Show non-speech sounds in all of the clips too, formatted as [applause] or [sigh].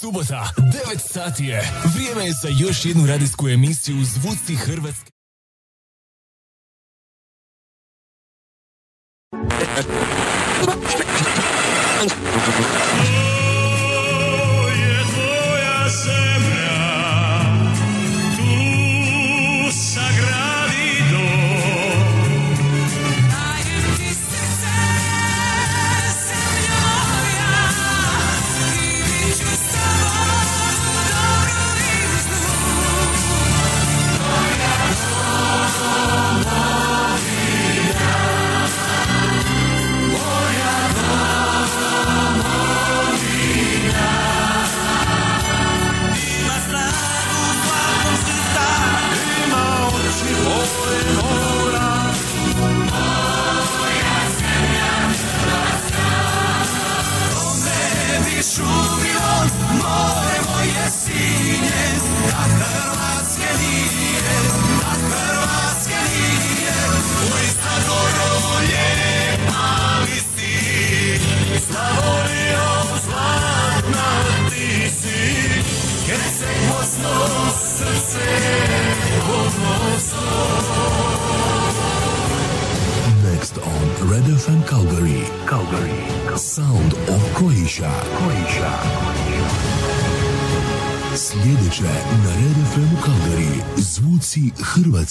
Subota, 9 sati je. Vrijeme je za još jednu radijsku emisiju Zvuci Hrvatske. [laughs]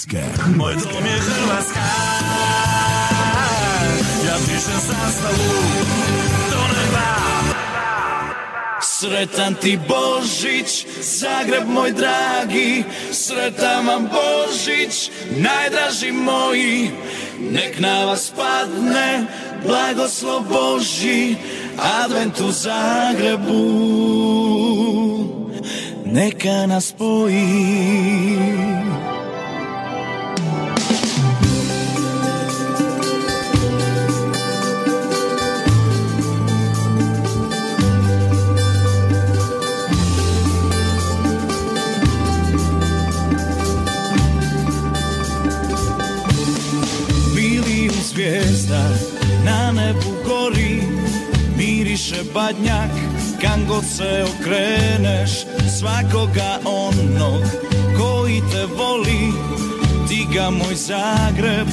Hrvatske. Moj dom je Hrvatska. Ja pišem zastavu do neba. Sretan ti Božić, Zagreb moj dragi. Sretan vam Božić, najdraži moji. Nek na vas padne blagoslov Boži Advent u Zagrebu. Neka nas spoji badnjak kam god se okreneš svakoga onog koji te voli ti ga moj Zagreb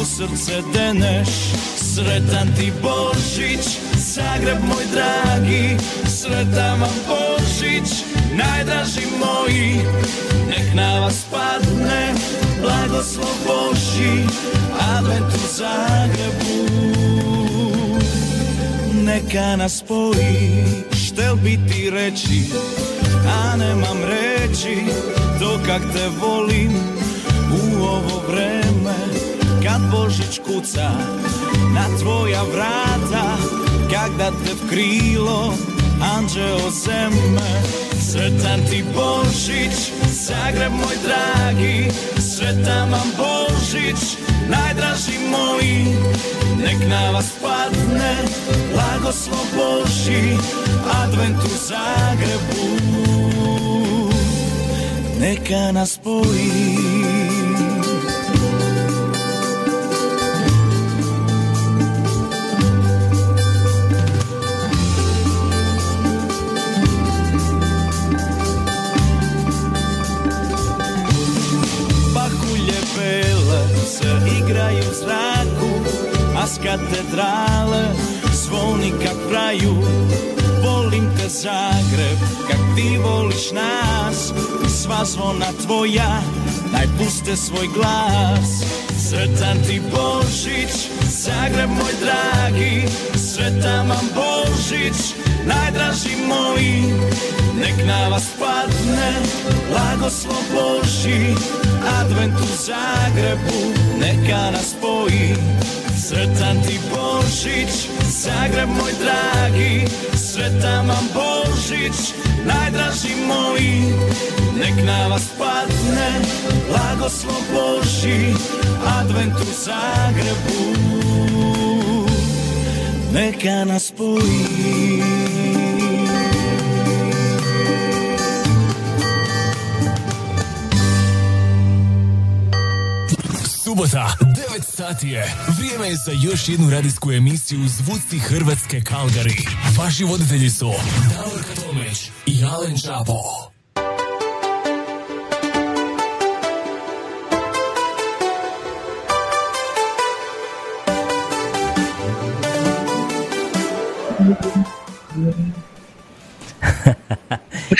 u srce deneš. Sretan ti Božić Zagreb moj dragi sretan vam Božić najdraži moji. Nek na vas padne blagoslov Boži advent u Zagrebu neka nas spoji štel bi ti reći a nemam reći to kak te volim u ovo vreme kad Božić kuca na tvoja vrata kak da te v krilo anđeo zeme. Sretan ti Božić Zagreb moj dragi sretan vam Božić najdraži moji nek na vas padne blagoslov Boži advent u Zagrebu. Neka nas spoji. Pahulje bele se igraju zraku, a s katedrale zvoni kak vraju. Volim te Zagreb, kak ti voliš nas, sva zvona tvoja, naj puste svoj glas. Sretan ti Božić, Zagreb moj dragi, sretan vam Božić, najdraži moji, nek na vas padne blagoslov Boži, advent u Zagrebu, neka nas spoji. Sretan ti Božić, Zagreb moj dragi, sretan vam Božić, najdraži moji, nek na vas padne blagoslov Boži, advent u Zagrebu, neka nas spoji. Subota, 9 sati je. Vrijeme je za još jednu radijsku emisiju Zvuci Hrvatske Calgary. Vaši voditelji su Davorka Tomić i Jalen Čapo. [laughs]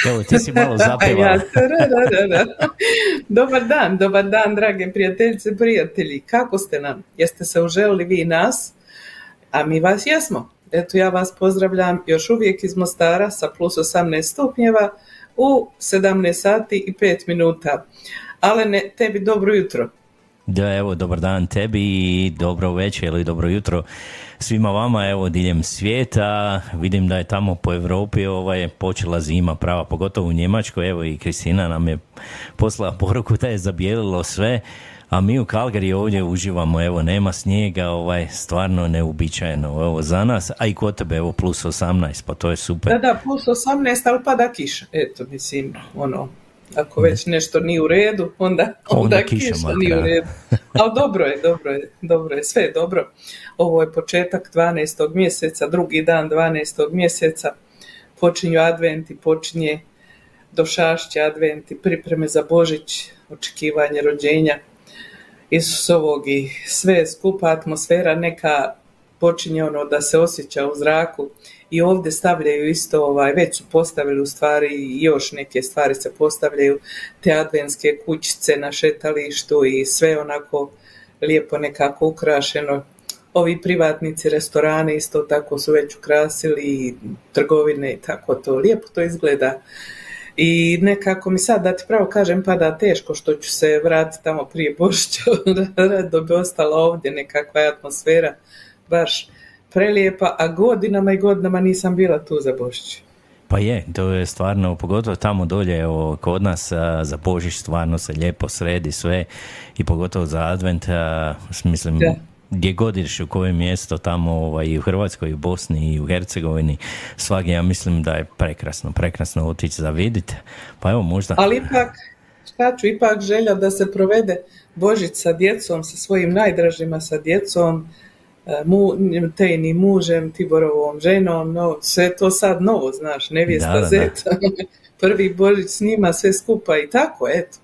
Evo, ti si malo [laughs] Ja, zapjevala. dobar dan, dobar dan, drage prijateljice i prijatelji. Kako ste nam? Jeste se uželili vi nas? A mi vas jesmo. Eto, ja vas pozdravljam još uvijek iz Mostara sa plus 18 stupnjeva u 17 sati i 5 minuta. Ale ne, tebi dobro jutro. Da, evo, dobar dan tebi i dobro večer ili dobro jutro svima vama, evo, diljem svijeta. Vidim da je tamo po Europi ovaj, počela zima prava, pogotovo u Njemačkoj. Evo i Kristina nam je poslala poruku da je zabijelilo sve. A mi u Kalgari ovdje uživamo, evo, nema snijega, ovaj, stvarno neuobičajeno, evo, za nas, a i kod tebe, evo, plus 18, pa to je super. Da, da, plus 18, ali pada kiša. Eto, mislim, ono, ako već nešto nije u redu, onda, onda, Onda kiša kiša, nije u redu. Ali dobro je, dobro je, dobro je, sve je dobro. Ovo je početak 12. mjeseca, drugi dan 12. mjeseca, počinju adventi, počinje došašće adventi, pripreme za Božić, očekivanje rođenja Isusovog i sve skupa atmosfera neka počinje ono da se osjeća u zraku i ovdje stavljaju isto, ovaj, već su postavili u stvari još neke stvari se postavljaju, te adventske kućice na šetalištu i sve onako lijepo nekako ukrašeno. Ovi privatnici, restorane isto tako su već ukrasili i trgovine i tako to. Lijepo to izgleda. I nekako mi sad, da ti pravo kažem, pada teško što ću se vratiti tamo prije Božića, rado [laughs] bi ostala ovdje nekakva atmosfera, baš prelijepa, a godinama i godinama nisam bila tu za Božić. Pa je, to je stvarno, pogotovo tamo dolje, evo, kod nas a, za Božić stvarno se lijepo sredi sve i pogotovo za advent, a, mislim, Da. gdje god ideš u koje mjesto tamo ovaj, i u Hrvatskoj, i u Bosni, i u Hercegovini, svagdje ja mislim da je prekrasno, prekrasno otići za vidite. Pa evo možda, Ali ipak, šta ću, ipak želja da se provede Božić sa djecom, sa svojim najdražima, sa djecom, e, mu, tejnim mužem, Tiborovom ženom, no, sve to sad novo, znaš, nevijesta Da, da, da. zeta, [laughs] prvi Božić s njima, sve skupa i tako, eto.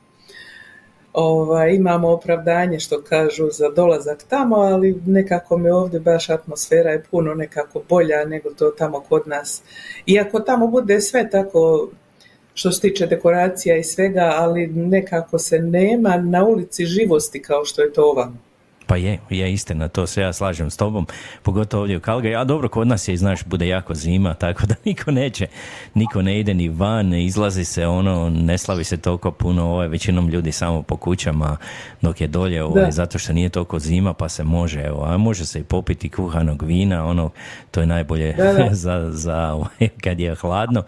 Ovaj, imamo opravdanje što kažu za dolazak tamo, ali nekako mi ovdje baš atmosfera je puno nekako bolja nego to tamo kod nas. Iako tamo bude sve tako što se tiče dekoracija i svega, ali nekako se nema na ulici živosti kao što je to ovamo. Pa je, je istina, to se ja slažem s tobom, pogotovo ovdje u Kalgari, a dobro, kod nas je, znaš, bude jako zima, tako da [laughs] niko neće, niko ne ide ni van, ne izlazi se, ono, ne slavi se toliko puno, ovaj, većinom ljudi samo po kućama, dok je dolje, ovaj, zato što nije toliko zima, pa se može, evo, a može se i popiti kuhanog vina, ono, to je najbolje Da, da. [laughs] za, za ovaj, kad je hladno,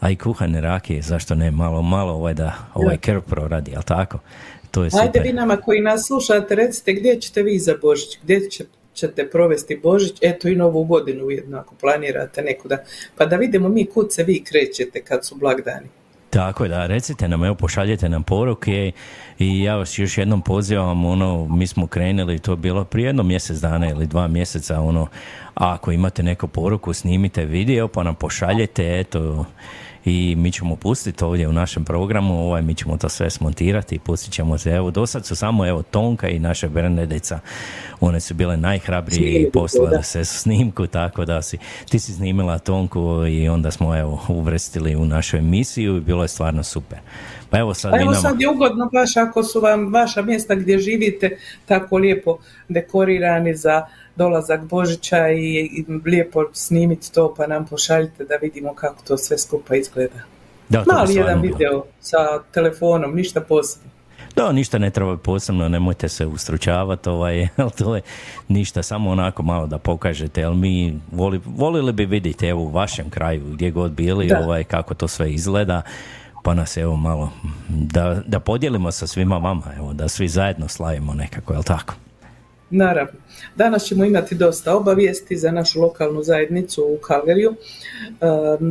a i kuhane rakije, zašto ne, malo, malo, ovaj, da ovaj krv proradi, jel tako? To je super. Ajde vi nama koji nas slušate, recite gdje ćete vi za Božić, gdje će, ćete provesti Božić, eto i novu godinu ujedno ako planirate nekuda, pa da vidimo mi kud se vi krećete kad su blagdani. Tako je, da, recite nam, evo, pošaljite nam poruke i ja vas još jednom pozivam, ono, mi smo krenuli, to je bilo prije jedno mjesec dana ili dva mjeseca, ono, ako imate neku poruku, snimite video, pa nam pošaljete, eto, i mi ćemo pustiti ovdje u našem programu, ovaj, mi ćemo to sve smontirati i pustit ćemo se, evo, do sad su samo, evo, Tonka i naša Bernadica, one su bile najhrabrije i poslale se snimku, tako da si, ti si snimila Tonku i onda smo, evo, uvrstili u našu emisiju i bilo je stvarno super. Pa evo sad Pa evo sad je ugodno baš ako su vam vaša mjesta gdje živite tako lijepo dekorirani za dolazak Božića i, i lijepo snimiti to pa nam pošaljite da vidimo kako to sve skupa izgleda. Da, Mali jedan bilo. video sa telefonom, ništa posebno. Da, ništa ne treba posebno, nemojte se ustručavati, ovaj, [laughs] jel to je ništa, samo onako malo da pokažete, jel mi voli, volili bi vidjeti, evo, u vašem kraju, gdje god bili, Da. ovaj, kako to sve izgleda, pa nas evo malo, da, da podijelimo sa svima vama, evo, da svi zajedno slavimo nekako, jel tako? Naravno. Danas ćemo imati dosta obavijesti za našu lokalnu zajednicu u Kalgariju.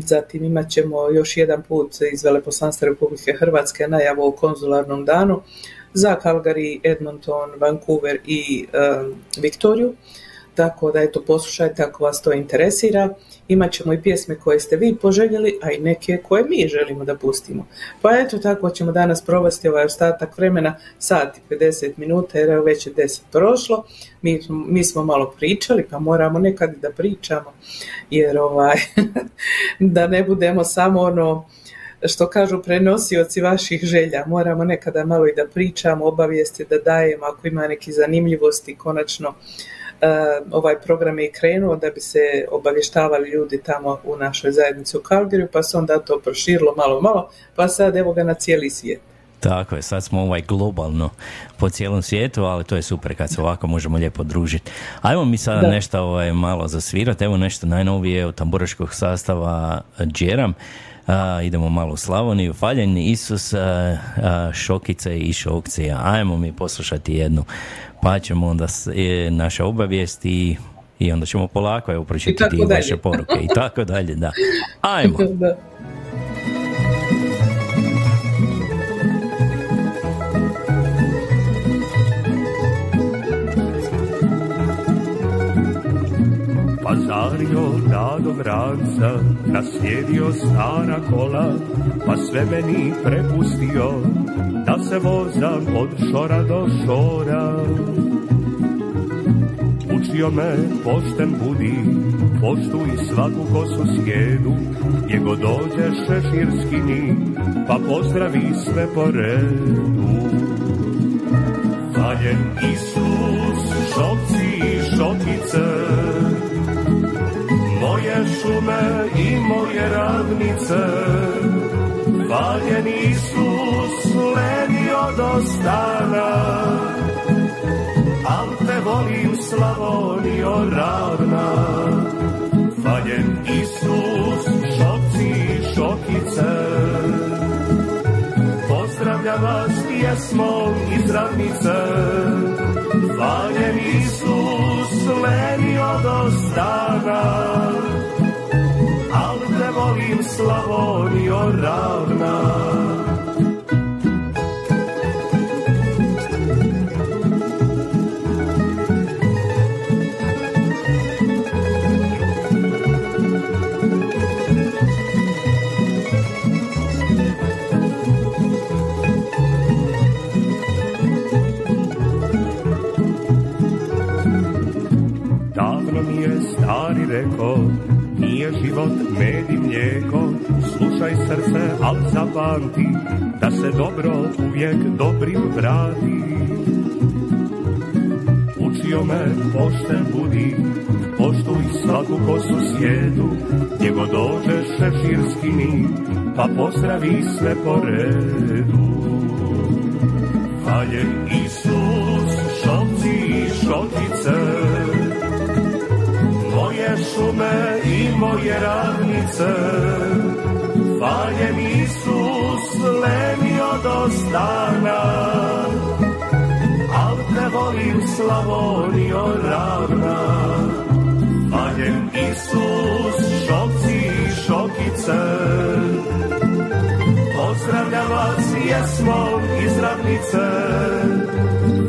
Zatim imat ćemo još jedan put iz Veleposlanstva Republike Hrvatske najavu o konzularnom danu za Calgary, Edmonton, Vancouver i Viktoriju. Tako da eto poslušajte ako vas to interesira. Imaćemo i pjesme koje ste vi poželjeli, a i neke koje mi želimo da pustimo. Pa eto tako ćemo danas provesti ovaj ostatak vremena, sat i 50 minuta, jer evo već je 10 prošlo. Mi, mi smo malo pričali, pa moramo nekad da pričamo, jer ovaj, [laughs] da ne budemo samo ono što kažu prenosioci vaših želja. Moramo nekada malo i da pričamo, obavijesti da dajemo ako ima neki zanimljivosti. Konačno ovaj program je krenuo da bi se obavještavali ljudi tamo u našoj zajednici u Calgaryu, pa se onda to proširilo malo malo, pa sad evo ga na cijeli svijet. Tako je, sad smo ovaj globalno po cijelom svijetu, ali to je super kad se ovako možemo lijepo družiti. Ajmo mi sada Da. nešto ovaj, malo zasvirati, evo nešto najnovije od tamburaškog sastava Džeram. A, idemo malo u Slavoniju, Faljen, Isus, a, a, Šokice i Šokcija. Ajmo mi poslušati jednu, pa ćemo onda e, naše obavijesti i onda ćemo polako evo pročitati vaše poruke i tako [laughs] dalje, da. Ajmo. Da. Dado vranca, naslijedio stara kola, pa sve meni prepustio, da se vozam od šora do šora. Učio me pošten budi, poštuj svaku kosu sjedu, gdje god dođeš šeširskini, pa pozdravi sve po redu. Valjen Isus, šokci i šokice, moje šume i moje ravnice. Valjen Isus, ledio do stana, al te volim Slavonio ravna. Valjen Isus, šokci i šokice, Pozdravljam vas pjesmom iz ravnice. Volim Slavonio ravna. Davno mi je stari reko, nije život med i mlijeko, slušaj srce, al zapamti, da se dobro uvijek dobrim vrati. Učio me pošten budi, poštuj svaku kosu svijetu, gdje god dođeš šeširskini, pa pozdravi sve po redu. Hvaljen Isus, šume i moje ravnice. Hvaljen Isus, lenio do stana, al te volim Slavonio ravna. Hvaljen Isus, šokci i šokice, Pozdravljam vas jesmom iz ravnice,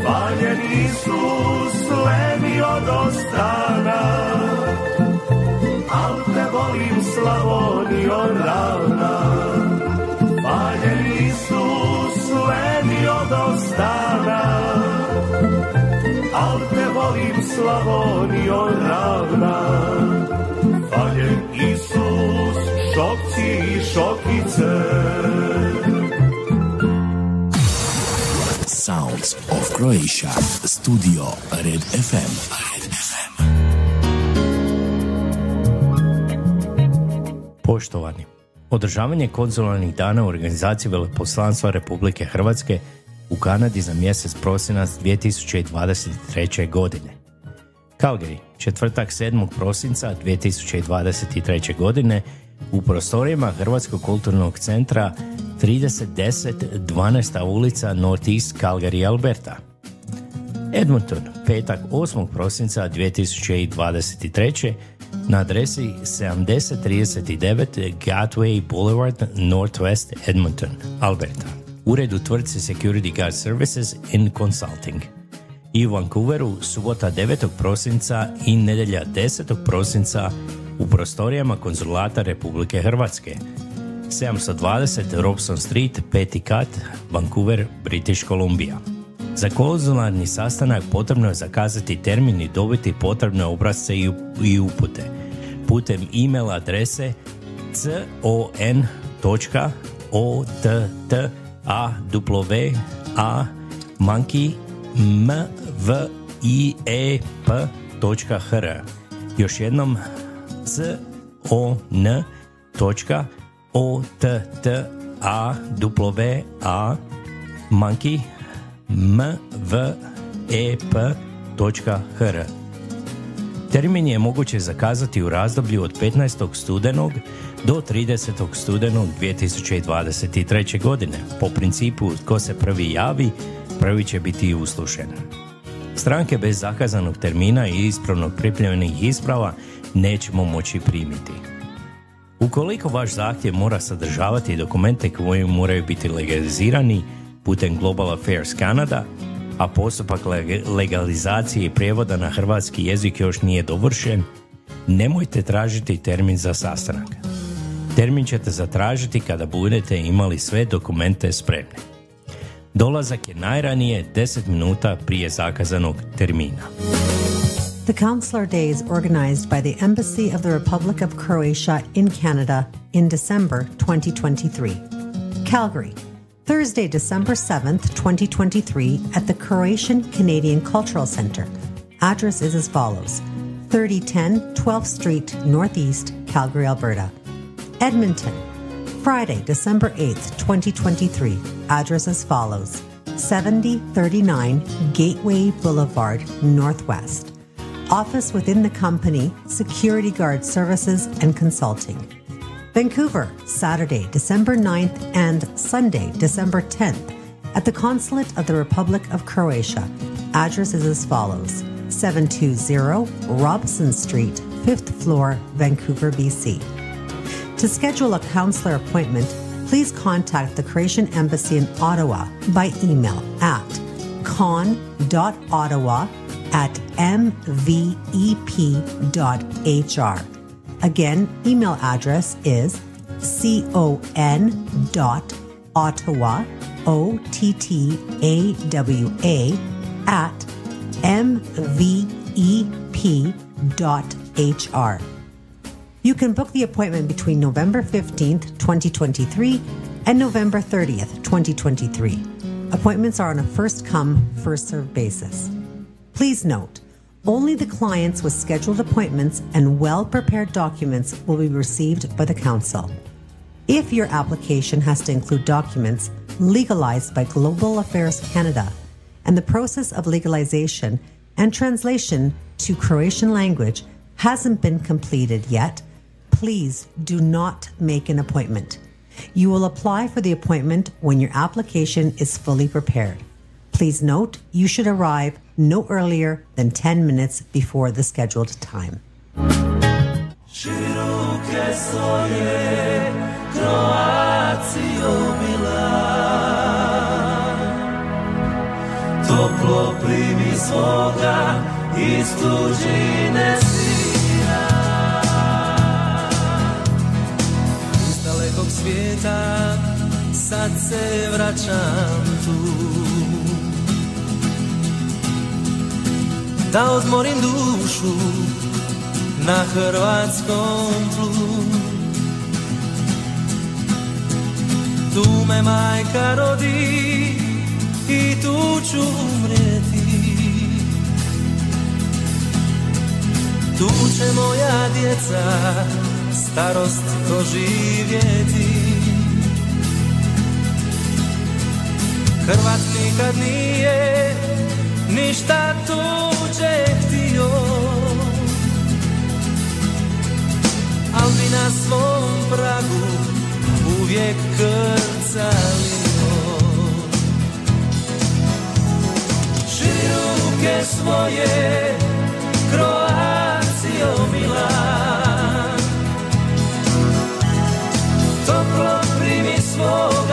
Hvaljen Isus, lenio do stana, volim Slavonio ravna. Hvaljen Isus, lenio do stana, al te volim Slavonio ravna. Hvaljen Isus, šokci i šokice, Sounds of Croatia. Studio Red FM. Red FM. Održavanje konzularnih dana u organizaciji Veleposlanstva Republike Hrvatske u Kanadi za mjesec prosinac 2023. godine. Calgary, četvrtak 7. prosinca 2023. godine u prostorijama Hrvatskog kulturnog centra 3010 12. ulica Northeast Calgary, Alberta. Edmonton, petak 8. prosinca 2023. na adresi 7039 Gateway Boulevard, Northwest Edmonton, Alberta. Ured u tvrtci Security Guard Services in Consulting. i u Vancouveru subota 9. prosinca i nedjelja 10. prosinca u prostorijama konzulata Republike Hrvatske. 720 Robson Street, peti kat, Vancouver, British Columbia. Za konzularni sastanak potrebno je zakazati termin i dobiti potrebne obrazce i, upute. Putem e-mail adrese con.ott.a monkey m v i e Još jednom c o n točka o t t a w a monkey m v e p.hr Termin je moguće zakazati u razdoblju od 15. studenog do 30. studenog 2023. godine. Po principu tko se prvi javi, prvi će biti uslušen. Stranke bez zakazanog termina i ispravno pripremljenih isprava nećemo moći primiti. Ukoliko vaš zahtjev mora sadržavati dokumente koji moraju biti legalizirani putem Global Affairs Canada, a postupak leg- legalizacije i prijevoda na hrvatski jezik još nije dovršen, nemojte tražiti termin za sastanak. Termin ćete zatražiti kada budete imali sve dokumente spremne. Dolazak je najranije 10 minuta prije zakazanog termina. The Counselor Day is organized by the Embassy of the Republic of Croatia in Canada in December 2023. Calgary, Thursday, December 7th, 2023, at the Croatian Canadian Cultural Center. Address is as follows 3010 12th Street, Northeast, Calgary, Alberta. Edmonton, Friday, December 8th, 2023. Address as follows 7039 Gateway Boulevard, Northwest. Office within the company, Security Guard Services and Consulting. Vancouver, Saturday, December 9th and Sunday, December 10th, at the Consulate of the Republic of Croatia. Address is as follows 720 Robson Street, 5th floor, Vancouver, BC. To schedule a counselor appointment, please contact the Croatian Embassy in Ottawa by email at con.ottawa at mvep.hr. Again, email address is con dot ottawa o t t a w a at mvep dot hr. You can book the appointment between November 15th, 2023 and November 30th, 2023. Appointments are on a first come, first served basis. Please note, only the clients with scheduled appointments and well prepared documents will be received by the Council. If your application has to include documents legalized by Global Affairs Canada and the process of legalization and translation to Croatian language hasn't been completed yet, please do not make an appointment. You will apply for the appointment when your application is fully prepared. Please note you should arrive no earlier than 10 minutes before the scheduled time. Sad se vraćam tu Da odmorim dušu na hrvatskom tlu. Tu me majka rodi i tu ću umrijeti. Tu će moja djeca starost doživjeti. Hrvat nikad nije ništa tuđe htio. Al bi na svom pragu uvijek krcalio. Širi ruke svoje Kroacijo mila. Toplo primi svoga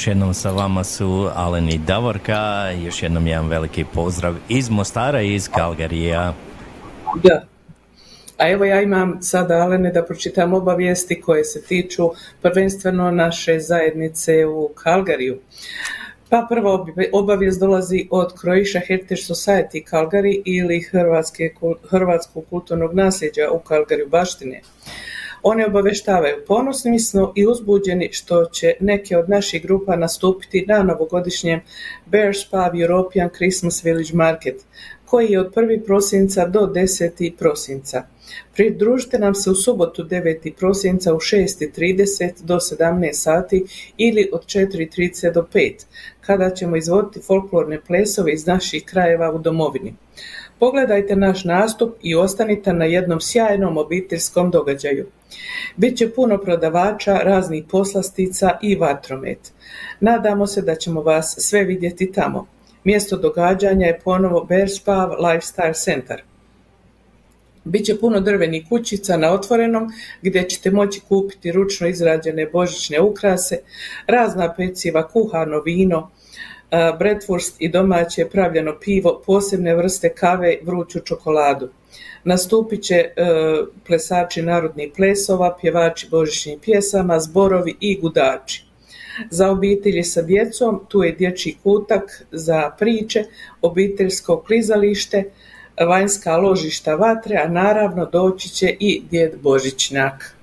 još jednom sa vama su Alen i Davorka, još jednom jedan veliki pozdrav iz Mostara i iz Kalgarija. Da. A evo ja imam sada, Alene, da pročitam obavijesti koje se tiču prvenstveno naše zajednice u Kalgariju. Pa prva obi- obavijest dolazi od Croatia Heritage Society Calgary ili Hrvatske, Hrvatskog kulturnog nasljeđa u Kalgariju baštine. Oni obaveštavaju ponosni smo i uzbuđeni što će neke od naših grupa nastupiti na novogodišnjem Bears Pub European Christmas Village Market, koji je od 1. prosinca do 10. prosinca. Pridružite nam se u subotu 9. prosinca u 6.30 do 17 sati ili od 4.30 do 5, kada ćemo izvoditi folklorne plesove iz naših krajeva u domovini. Pogledajte naš nastup i ostanite na jednom sjajnom obiteljskom događaju. Biće puno prodavača, raznih poslastica i vatromet. Nadamo se da ćemo vas sve vidjeti tamo. Mjesto događanja je ponovo Bearspav Lifestyle Center. Biće puno drvenih kućica na otvorenom gdje ćete moći kupiti ručno izrađene božićne ukrase, razna peciva, kuhano vino, bratwurst i domaće pravljeno pivo, posebne vrste kave, vruću čokoladu. Nastupit će e, plesači narodnih plesova, pjevači božićnih pjesama, zborovi i gudači. Za obitelji sa djecom tu je dječji kutak za priče, obiteljsko klizalište, vanjska ložišta vatre, a naravno doći će i djed Božićnjak.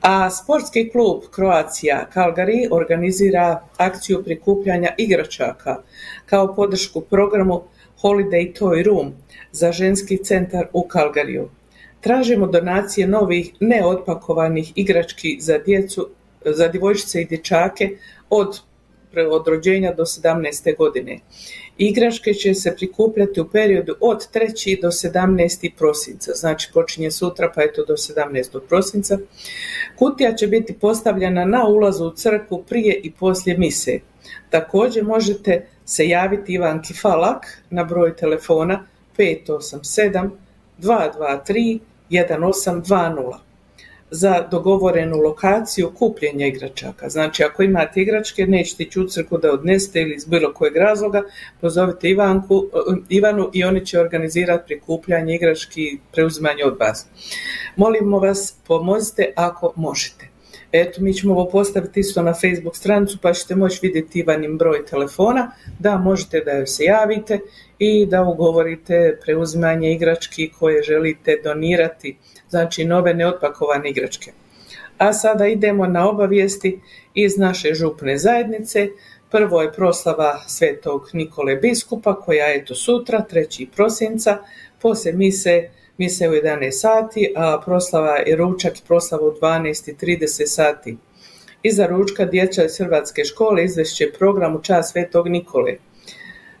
A sportski klub Croatia Calgary organizira akciju prikupljanja igračaka kao podršku programu Holiday Toy Room za ženski centar u Calgaryju. Tražimo donacije novih neotpakovanih igrački za djecu, za djevojčice i dječake od od rođenja do 17. godine. Igračke će se prikupljati u periodu od 3. do 17. prosinca, znači počinje sutra pa je to do 17. prosinca. Kutija će biti postavljena na ulazu u crkvu prije i poslije mise. Također možete se javiti Ivanki Falak na broj telefona 587 223 1820 za dogovorenu lokaciju kupljenja igračaka. Znači, ako imate igračke, nećete ići u crku da odnesete ili iz bilo kojeg razloga, pozovite Ivanku, eh, Ivanu i oni će organizirati prikupljanje igrački i preuzimanje od vas. Molimo vas, pomozite ako možete. Eto, mi ćemo ovo postaviti isto na Facebook stranicu pa ćete moći vidjeti Ivanin broj telefona, da možete da joj se javite i da ugovorite preuzimanje igrački koje želite donirati, znači nove neotpakovane igračke. A sada idemo na obavijesti iz naše župne zajednice. Prvo je proslava Svetog Nikole Biskupa koja je to sutra, 3. prosinca, poslije mise mise u 11 sati, a proslava je ručak i proslava u 12 i 30 sati. Iza ručka djeca iz Hrvatske škole izvešće program u čast Svetog Nikole.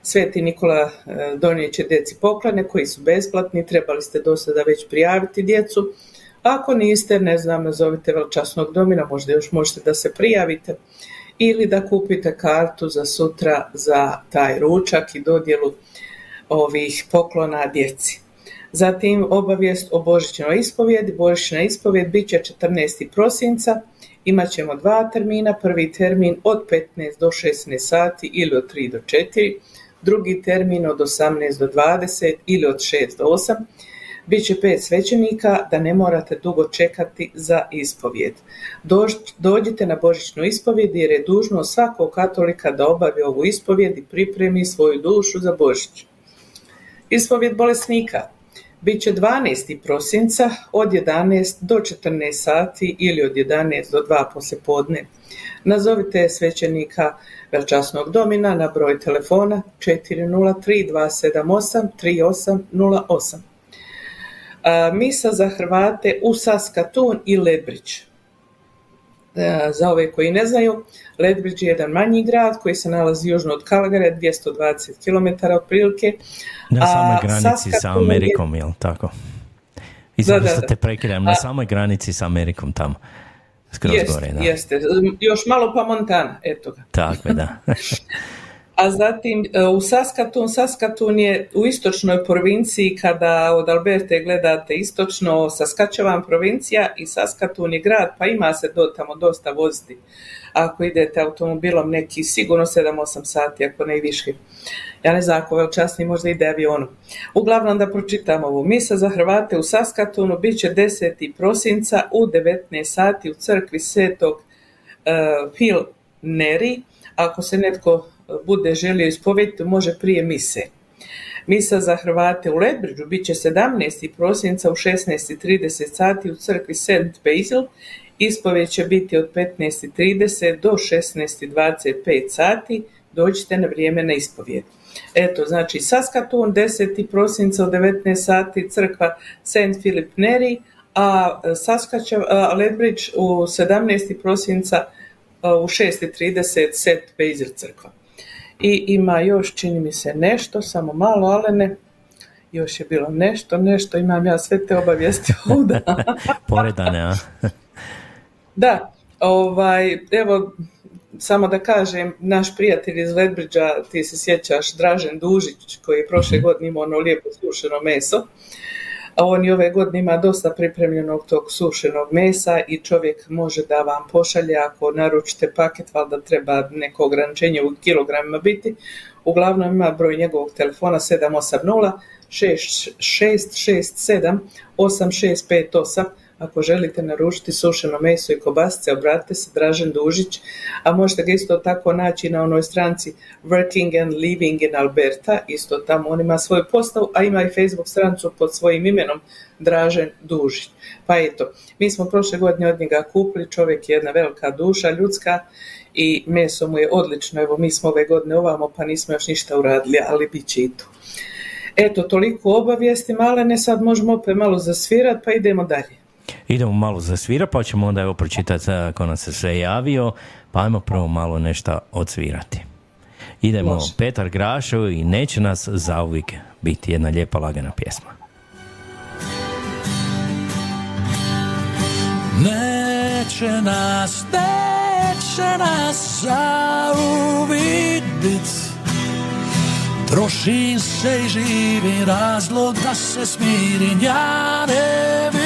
Sveti Nikola e, donijet će djeci poklane koji su besplatni, trebali ste do sada već prijaviti djecu. Ako niste, ne znam, nazovite velčasnog domina, možda još možete da se prijavite ili da kupite kartu za sutra za taj ručak i dodjelu ovih poklona djeci. Zatim obavijest o božićnoj ispovjedi. Božićna ispovjed bit će 14. prosinca. Imat ćemo dva termina. Prvi termin od 15 do 16 sati ili od 3 do 4. Drugi termin od 18 do 20 ili od 6 do 8. Biće pet svećenika da ne morate dugo čekati za ispovjed. Dođite na božićnu ispovjed jer je dužno svakog katolika da obavi ovu ispovjed i pripremi svoju dušu za Božić. Ispovjed bolesnika bit će 12. prosinca od 11 do 14 sati ili od 11 do 2 poslijepodne. Nazovite svećenika Velčasnog domina na broj telefona 403 278 3808. Misa za Hrvate u Saskatoon i Ledbridge. E, za ove koji ne znaju, Ledbridge je jedan manji grad koji se nalazi južno od Calgary, 220 km otprilike. Na samoj granici sa Amerikom, je... jel tako? da, da, te prekidam, na samoj granici sa Amerikom tamo. Skroz jest, gore, da. Jeste, još malo pa Montana, eto ga. Tako da. [laughs] a zatim e, u Saskatoon, Saskatoon je u istočnoj provinciji kada od Alberte gledate istočno Saskačevan provincija i Saskatoon je grad pa ima se do tamo dosta voziti ako idete automobilom neki sigurno 7-8 sati ako ne i više. Ja ne znam ako časni možda ide avionom. Uglavnom da pročitam ovu. Misa za Hrvate u Saskatoonu bit će 10. prosinca u 19 sati u crkvi svetog Phil Neri. Ako se netko bude želio ispovjediti, može prije mise. Misa za Hrvate u Ledbridgeu bit će 17. prosinca u 16.30 sati u crkvi St. Basil. Ispovjed će biti od 15.30 do 16.25 sati. Dođite na vrijeme na ispovjed. Eto, znači Saskatoon 10. prosinca u 19 sati crkva St. Philip Neri, a Saskačev, a Ledbridge u 17. prosinca u 6.30 St. Basil crkva. I ima još, čini mi se, nešto, samo malo, ale ne, još je bilo nešto, nešto, imam ja sve te obavijesti [laughs] ovdje. Poredane, a? [laughs] da, ovaj, evo, samo da kažem, naš prijatelj iz Ledbridža, ti se sjećaš, Dražen Dužić, koji je prošle mhm. godine imao ono lijepo sušeno meso, a on i ove godine ima dosta pripremljenog tog sušenog mesa i čovjek može da vam pošalje ako naručite paket, valjda treba neko ograničenje u kilogramima biti. Uglavnom ima broj njegovog telefona 780 6667 8658 ako želite naručiti sušeno meso i kobasice, obratite se Dražen Dužić, a možete ga isto tako naći na onoj stranci Working and Living in Alberta, isto tamo on ima svoju postavu, a ima i Facebook strancu pod svojim imenom Dražen Dužić. Pa eto, mi smo prošle godine od njega kupili, čovjek je jedna velika duša ljudska i meso mu je odlično, evo mi smo ove godine ovamo pa nismo još ništa uradili, ali bit će i to. Eto, toliko obavijesti malene, sad možemo opet malo zasvirati pa idemo dalje. Idemo malo svira, pa ćemo onda evo pročitati ako nas se sve javio, pa ajmo prvo malo nešto odsvirati. Idemo Može. Petar Grašov i neće nas zauvijek biti jedna lijepa lagana pjesma. Neće nas, neće nas zauvijek biti Troši se i živi razlog da se smirim, ja ne vidim.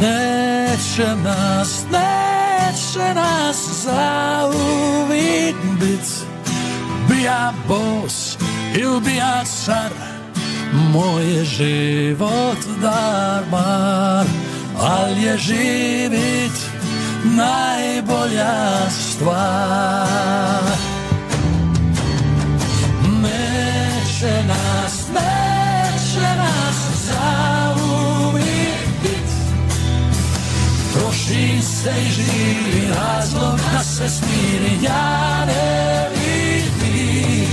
Neće nas, neće nas zauvijek bit. Bija bos ili bija car, moj je život darmar, al je živit najbolja stvar. neće nas, neće Se i živi razlog da se smiri, ja ne vidim.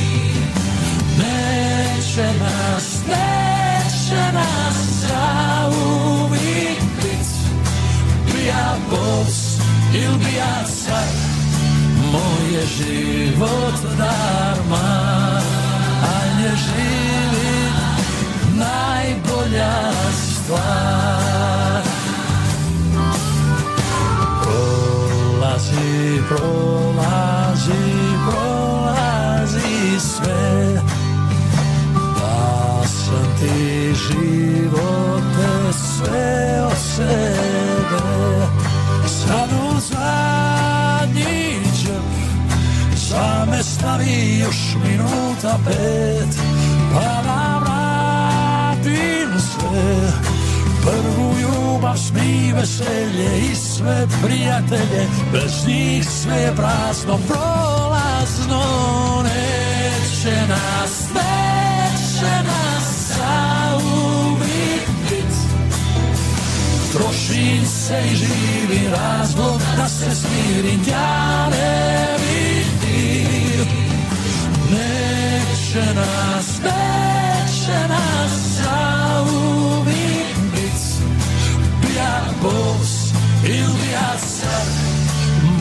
Neće nas, neće nas zauvijek bit. Bija Bos il bi ja car moj je život darma a ne živit najbolja stvar prolazi, prolazi sve Da sam ti živote sve od sebe. Sad u zadnji džep Za me stavi još minuta pet Pa ljubav, smi veselje i sve prijatelje Bez njih sve je prazno, prolazno Neće nas, neće nas zauvijek bit Troši se i živi razlog da se smirim Ja ne vidim. Neće nas, neće nas zauvijek bos ili bija car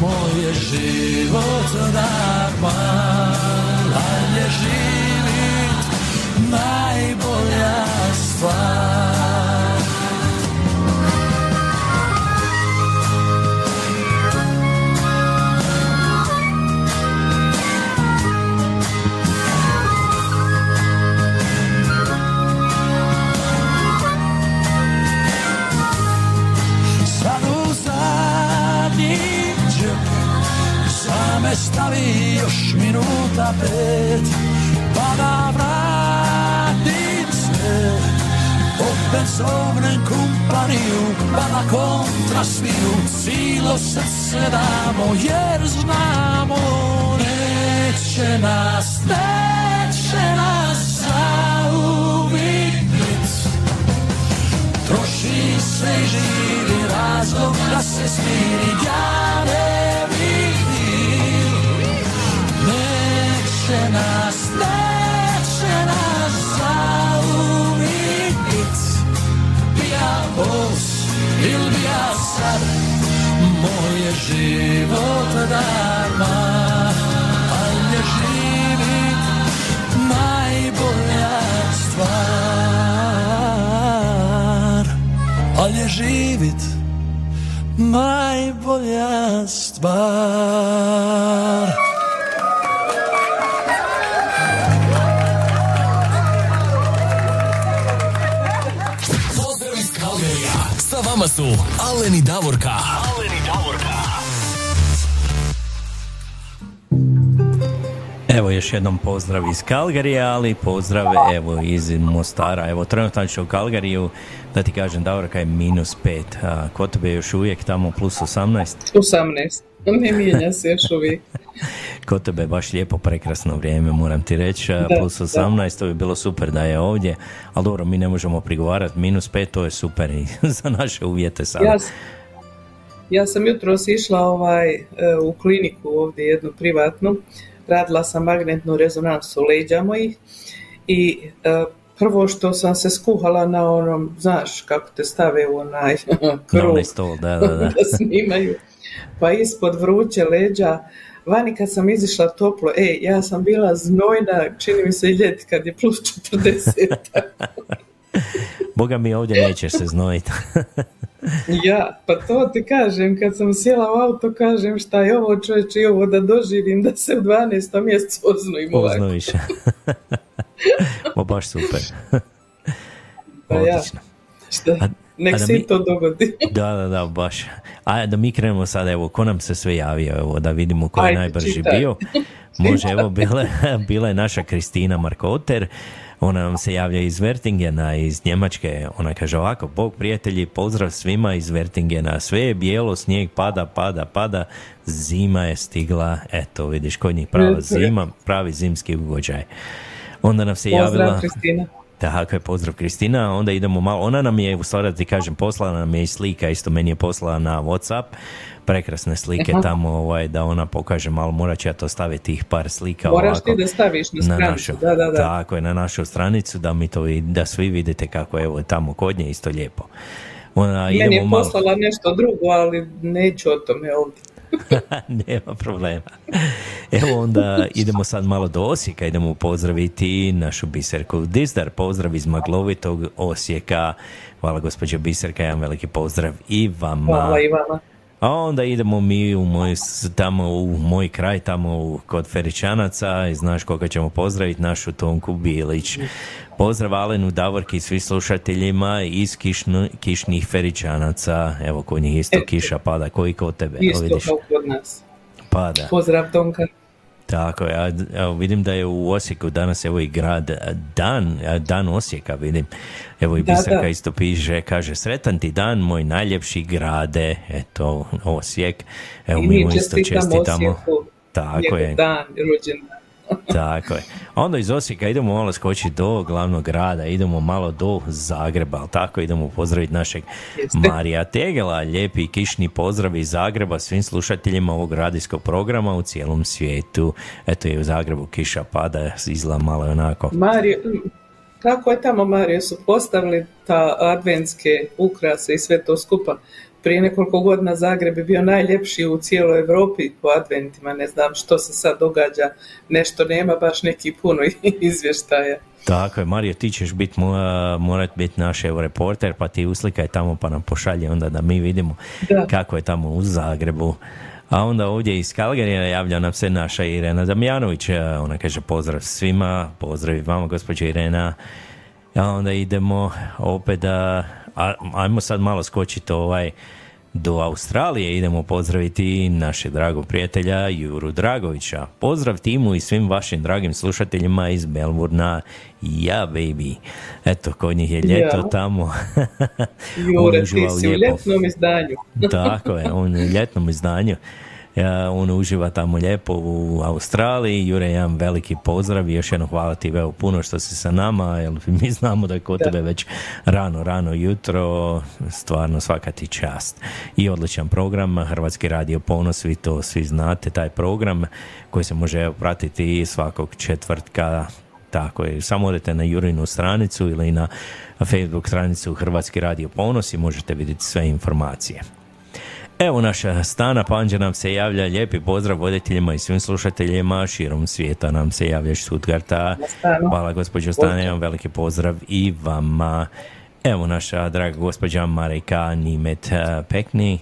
Moj je život darman A je živit najbolja stvar još jednom pozdrav iz Kalgarija, ali pozdrav evo iz Mostara. Evo trenutno u Kalgariju, da ti kažem Davorka je minus 5, a kod tebe je još uvijek tamo plus 18. 18. Ne mijenja se još uvijek. [laughs] Kod tebe je baš lijepo, prekrasno vrijeme, moram ti reći, Da, plus 18, to bi bilo super da je ovdje, ali dobro, mi ne možemo prigovarati, minus 5, to je super i [laughs] za naše uvjete sada. Ja sam jutros išla ovaj, e, u kliniku ovdje jednu privatnu, radila sam magnetnu rezonansu leđa mojih i e, prvo što sam se skuhala na onom, znaš kako te stave u onaj [laughs] Na krug da, da, da. [laughs] da snimaju, pa ispod vruće leđa, vani kad sam izišla toplo, ej, ja sam bila znojna, čini mi se i ljeti kad je plus 40. [laughs] Boga mi ovdje nećeš se znojiti. [laughs] Ja, pa to ti kažem, kad sam sjela u auto, kažem šta je ovo čovječe i ovo da doživim da se u 12. mjesecu oznojim ovako. Poznoviš. [laughs] Ma baš super. Pa ja. Odlično. Šta, A- nek a da se mi- to dogodi. [laughs] Da, da, da, baš. A da mi krenemo sada, evo, ko nam se sve javio, evo, da vidimo ko je Ajde, najbrži čitaj. bio. Može, evo, bila, bila je naša Kristina Markoter, ona nam se javlja iz Vertingena, iz Njemačke, ona kaže ovako, Bog prijatelji, pozdrav svima iz Vertingena, sve je bijelo, snijeg pada, pada, pada, zima je stigla, eto, vidiš, kod njih prava zima, pravi zimski ugođaj. Onda nam se Pozdrav, javila... Kristina. Je, pozdrav Kristina, onda idemo malo, ona nam je, u stvari ti kažem, poslala nam je i slika, isto meni je poslala na Whatsapp, prekrasne slike Aha. tamo, ovaj, da ona pokaže malo, morat ću ja to staviti tih par slika Moraš ovako. ti da staviš na stranicu, našu, da, da, da. Tako je, na našu stranicu, da mi to da svi vidite kako je evo tamo kod nje isto lijepo. Ona, Meni idemo je malo, poslala nešto drugo, ali neću o tome ovdje. [laughs] Nema problema. Evo onda idemo sad malo do Osijeka, idemo pozdraviti našu Biserku Dizdar, pozdrav iz maglovitog Osijeka. Hvala gospođo Biserka, jedan veliki pozdrav i vama. Hvala i vama. A onda idemo mi u moj, tamo u moj kraj, tamo u, kod Feričanaca i znaš koga ćemo pozdraviti, našu Tonku Bilić. Pozdrav Alenu Davorki i svi slušateljima iz kišno, kišnih Feričanaca. Evo, kod njih isto kiša pada, koji kod tebe. Isto vidiš, kao kod nas. pada. Pozdrav Tonka. Tako je, a, evo vidim da je u Osijeku danas evo i grad Dan, Dan Osijeka vidim. Evo i da. isto piše, kaže sretan ti dan, moj najljepši grade, eto Osijek. Evo I mi mu isto čestitamo. Osijeku Tako je, dan, rođendan. Tako je. Onda iz Osijeka idemo malo skočiti do glavnog grada, idemo malo do Zagreba, ali tako idemo pozdraviti našeg Jeste. Marija Tegela, lijepi kišni pozdrav iz Zagreba svim slušateljima ovog radijskog programa u cijelom svijetu. Eto i u Zagrebu kiša pada, izgleda malo onako. Mario, kako je tamo Mario su postavili ta adventske ukrase i sve to skupa. Prije nekoliko godina Zagreb je bio najljepši u cijeloj Europi po adventima, ne znam što se sad događa, nešto nema baš neki puno [laughs] izvještaja. Tako je, Mario, ti ćeš bit, mo- morat biti naš reporter, pa ti uslikaj tamo pa nam pošalje onda da mi vidimo Da. kako je tamo u Zagrebu. A onda ovdje iz Kalgarija javlja nam se naša Irena Damjanović, ona kaže pozdrav svima, pozdrav i vama gospođo Irena. A onda idemo opet da, a, ajmo sad malo skočiti ovaj, do Australije idemo pozdraviti naše dragog prijatelja Juru Dragovića. Pozdrav timu i svim vašim dragim slušateljima iz Melbourna. Ja, baby. Eto, kod njih je ljeto Ja. tamo. Jure, [laughs] ti si u ljetnom izdanju. Tako je, on je u ljetnom izdanju. Ja, on uživa tamo lijepo u Australiji. Jure, jedan veliki pozdrav i još jednom hvala ti evo puno što si sa nama, jer [laughs] mi znamo da je kod tebe već rano, rano jutro, stvarno svaka ti čast. I odličan program, Hrvatski radio ponos, vi to svi znate, taj program koji se može pratiti svakog četvrtka tako je, samo odete na Jurinu stranicu ili na Facebook stranicu Hrvatski radio ponos i možete vidjeti sve informacije. Evo naša Stana Panđa nam se javlja, lijepi pozdrav voditeljima i svim slušateljima širom svijeta nam se javlja iz Stuttgarta. Hvala gospođo Stana, jedan veliki pozdrav i vama. Evo naša draga gospođa Marika Nimet eh, Pekni.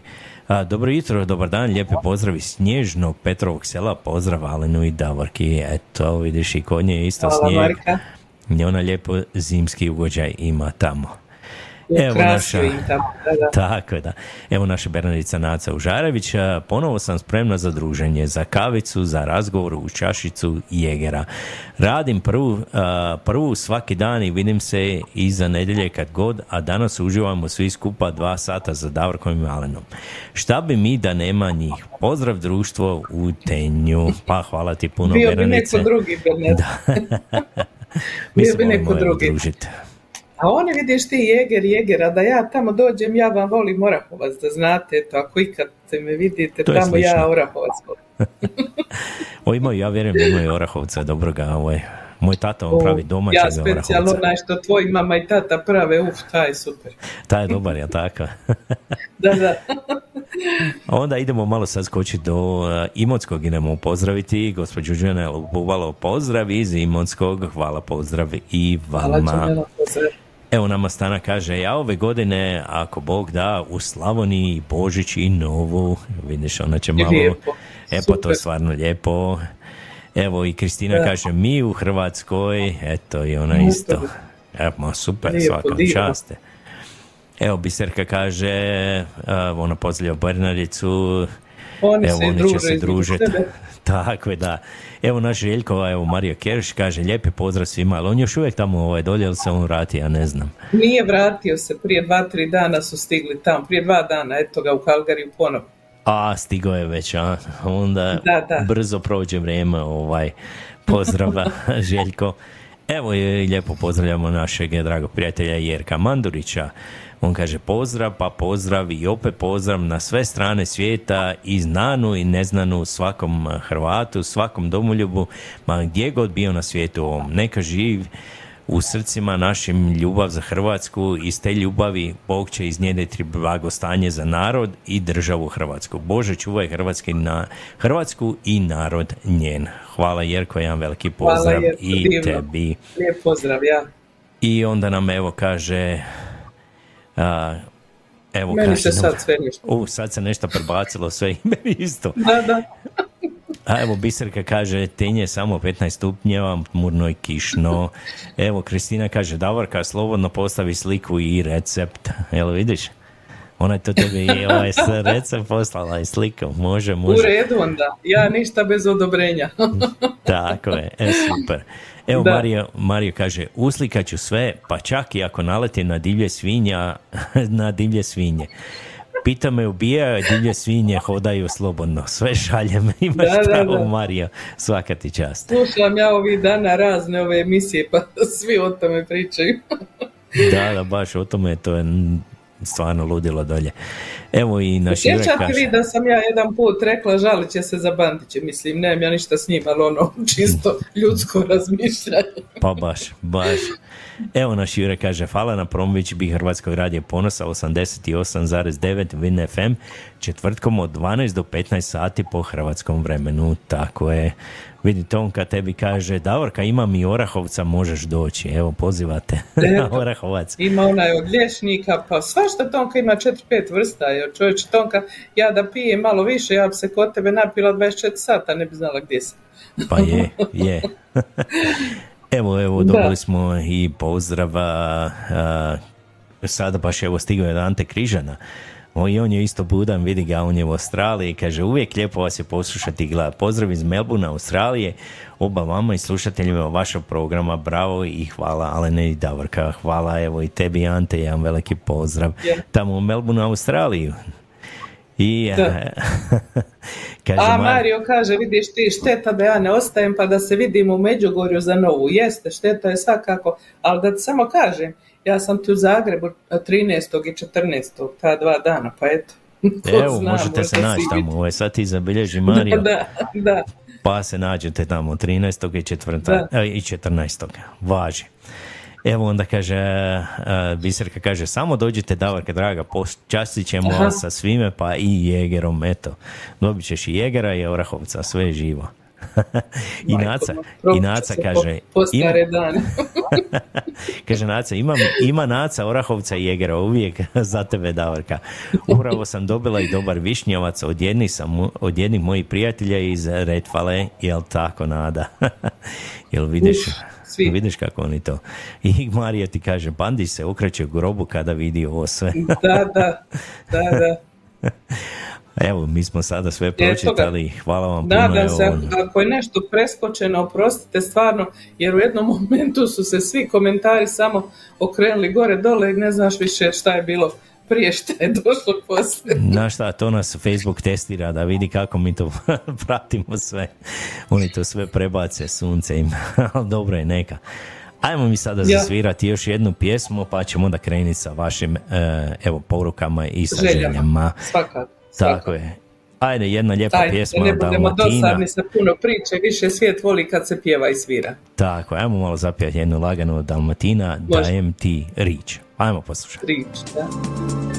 A, dobro jutro, dobar dan, lijepi pozdrav iz Snježnog Petrovog sela, pozdrav Alenu i Davorki. Eto, vidiš i kod nje je isto Hvala snijeg. Marika. Ona lijepo zimski ugođaj ima tamo. Da, da. Tako je, da. Evo naša Bernardica Naca Užarević. Ponovo sam spremna za druženje, za kavicu, za razgovor u čašicu jegera. Radim prvu, prvu svaki dan i vidim se iza nedjelje kad god, a danas uživamo svi skupa dva sata za Davorkom i Malenom. Šta bi mi da nema njih? Pozdrav društvo u tenju. Pa hvala ti puno, Bio bi neko drugi, [laughs] bio bi neko evo, drugi. družiti. A oni vidiš ti jeger, jeger, a da ja tamo dođem, ja vam volim Orahovac, da znate, eto, ako ikad te me vidite, To tamo ja Orahovac volim. [laughs] O, imaju, ja vjerujem imaju Orahovca, dobroga, ovaj. Moj tata on pravi domaćeg Ja specijalno onaj što tvoj mama i tata prave, uf, taj je super. [laughs] Taj je dobar, je tako? [laughs] Da, da. Onda idemo malo sad skočiti do uh, Imotskog, idemo pozdraviti gospođu Žanelu Buvalo, pozdrav iz Imotskog, hvala pozdrav i Hvala, vama. Pozdrav. Evo nama Stana kaže, ja ove godine, ako Bog da, u Slavoniji Božić i Novu, vidiš, ona će malo... Lijepo, E pa to je stvarno lijepo. Evo i Kristina Da. kaže, mi u Hrvatskoj, eto i ona isto. Evo, ma super, Lijepo, svakom divno. časte. Evo, Biserka kaže, ona pozdravlja Bernardicu, Oni evo se oni druže će se družiti. [laughs] Tako je, da. Evo naš Željkova, evo Mario Kerš kaže, lijepi pozdrav svima, ali on još uvijek tamo ovaj, dolje, ili se on vrati, ja ne znam. Nije vratio se, prije dva, tri dana su stigli tamo, prije dva dana, eto ga u Kalgariju ponovo. A, stigo je već, a onda Da, da. brzo prođe vrijeme, ovaj, pozdrava [laughs] [laughs] Željko. Evo i lijepo pozdravljamo našeg dragog prijatelja Jerka Mandurića. On kaže pozdrav, pa pozdrav i opet pozdrav na sve strane svijeta i znanu i neznanu svakom Hrvatu, svakom domoljubu, ma gdje god bio na svijetu ovom. Neka živ u srcima našim ljubav za Hrvatsku. Iz te ljubavi Bog će iznjediti blagostanje za narod i državu Hrvatsku. Bože, čuvaj Hrvatski na Hrvatsku i narod njen. Hvala Jerko, jedan veliki pozdrav Hvala, Jerko, i divno. tebi. Lijep pozdrav, ja. I onda nam evo kaže... A, evo Meni se sad sve ništa. U, sad se nešto prebacilo sve [laughs] i meni isto. Da, da. A evo Biserka kaže tenje samo 15 stupnjeva, murno i kišno. Evo Kristina kaže Davorka slobodno postavi sliku i recept. Jel vidiš? Ona je to tebi [laughs] i ovaj recept poslala i sliku. Može, U može. redu onda. Ja ništa bez odobrenja. Tako je, e, super. Evo Da. Mario, Mario kaže, uslikat ću sve, pa čak i ako naleti na divlje svinja, [laughs] na divlje svinje. Pita me ubijaju, divlje svinje hodaju slobodno. Sve šaljem, [laughs] imaš Da, da, pravo da. Mario, svaka ti čast. Slušam ja ovih dana razne ove emisije, pa [laughs] svi o tome pričaju. Da, da, baš o tome, to je stvarno ludilo dolje. Evo i Jure Sjećate vi da sam ja jedan put rekla žalit će se za Bandiće, mislim, nemam ja ništa s njim, ali ono, [laughs] čisto ljudsko razmišljanje. Pa baš, baš. Evo naš Jure kaže, hvala na promović bi Hrvatskog radija ponosa 88,9 Win FM četvrtkom od 12 do 15 sati po hrvatskom vremenu. Tako je. Vidi Tonka tebi kaže, Davorka imam i Orahovca, možeš doći. Evo, pozivate [laughs] na. Orahovac. Ima onaj od lješnika, pa svašta Tonka ima 4-5 vrsta, jer čovječe Tonka, ja da pijem malo više, ja bi se kod tebe napila 24 sata, ne bi znala gdje sam. Pa je, je. [laughs] evo, evo, dobili smo i pozdrav, a, a, sada baš evo stigao je Ante Križana. O, I on je isto budan, vidi ga, on je u Australiji, kaže uvijek lijepo vas je poslušati i gledati. Pozdrav iz Melbourne, Australije, oba vama i slušateljima vašeg programa, bravo i hvala, ale ne i Davorka, hvala evo i tebi Ante, jedan veliki pozdrav. Tamo u Melbourne, Australiju. I, Da. a, [laughs] kaže, A Mar- Mario kaže, vidiš ti, šteta da ja ne ostajem pa da se vidimo u Međugorju za novu. Jeste, šteta je svakako, ali da ti samo kažem, ja sam tu u Zagrebu 13. i 14. ta dva dana, pa eto. [laughs] Evo, zna, možete se naći tamo, ovaj, sad ti zabilježi. Mario, Da, da, pa se nađete tamo 13. i 4. Da. e, i 14. Važi. Evo onda kaže, e, Biserka kaže, samo dođite Davorka draga, počastit ćemo Aha. sa svime, pa i Jegerom, eto. Dobit ćeš i Jegera i Orahovca, sve je živo. [laughs] I Naca, i Naca kaže, Po ima-. [laughs] Kaže Naca, imam, ima Naca, Orahovca i Jegera, uvijek [laughs] za tebe Davorka. Upravo sam dobila i dobar višnjavac od jednih, sam, od jednih mojih prijatelja iz Retfale, jel tako Nada? jel vidiš, Uf, svi. vidiš kako oni to. I Marija ti kaže, Bandić se okreće u grobu kada vidi ovo sve. Da, da, da, da. [laughs] Evo, mi smo sada sve pročitali, hvala vam puno. Nadam se, evo. ako je nešto preskočeno, oprostite stvarno, jer u jednom [laughs] momentu su se svi komentari samo okrenuli gore dole i ne znaš više šta je bilo prije šta je došlo poslije. Znaš šta, to nas Facebook testira da vidi kako mi to [laughs] pratimo sve. Oni to sve prebace sunce im, [laughs] ali dobro je neka. Ajmo mi sada Ja. zasvirati još jednu pjesmu pa ćemo onda krenuti sa vašim e, evo porukama i sa Željama. željama. Svakako. Tako je. Ajde, jedna lijepa Ajde, da pjesma ne budemo dosadni sa puno priče, više svijet voli kad se pjeva i svira. Tako, ajmo malo zapjeti jednu laganu od Dalmatina, Može. dajem ti rič. Ajmo poslušati. Prič, da.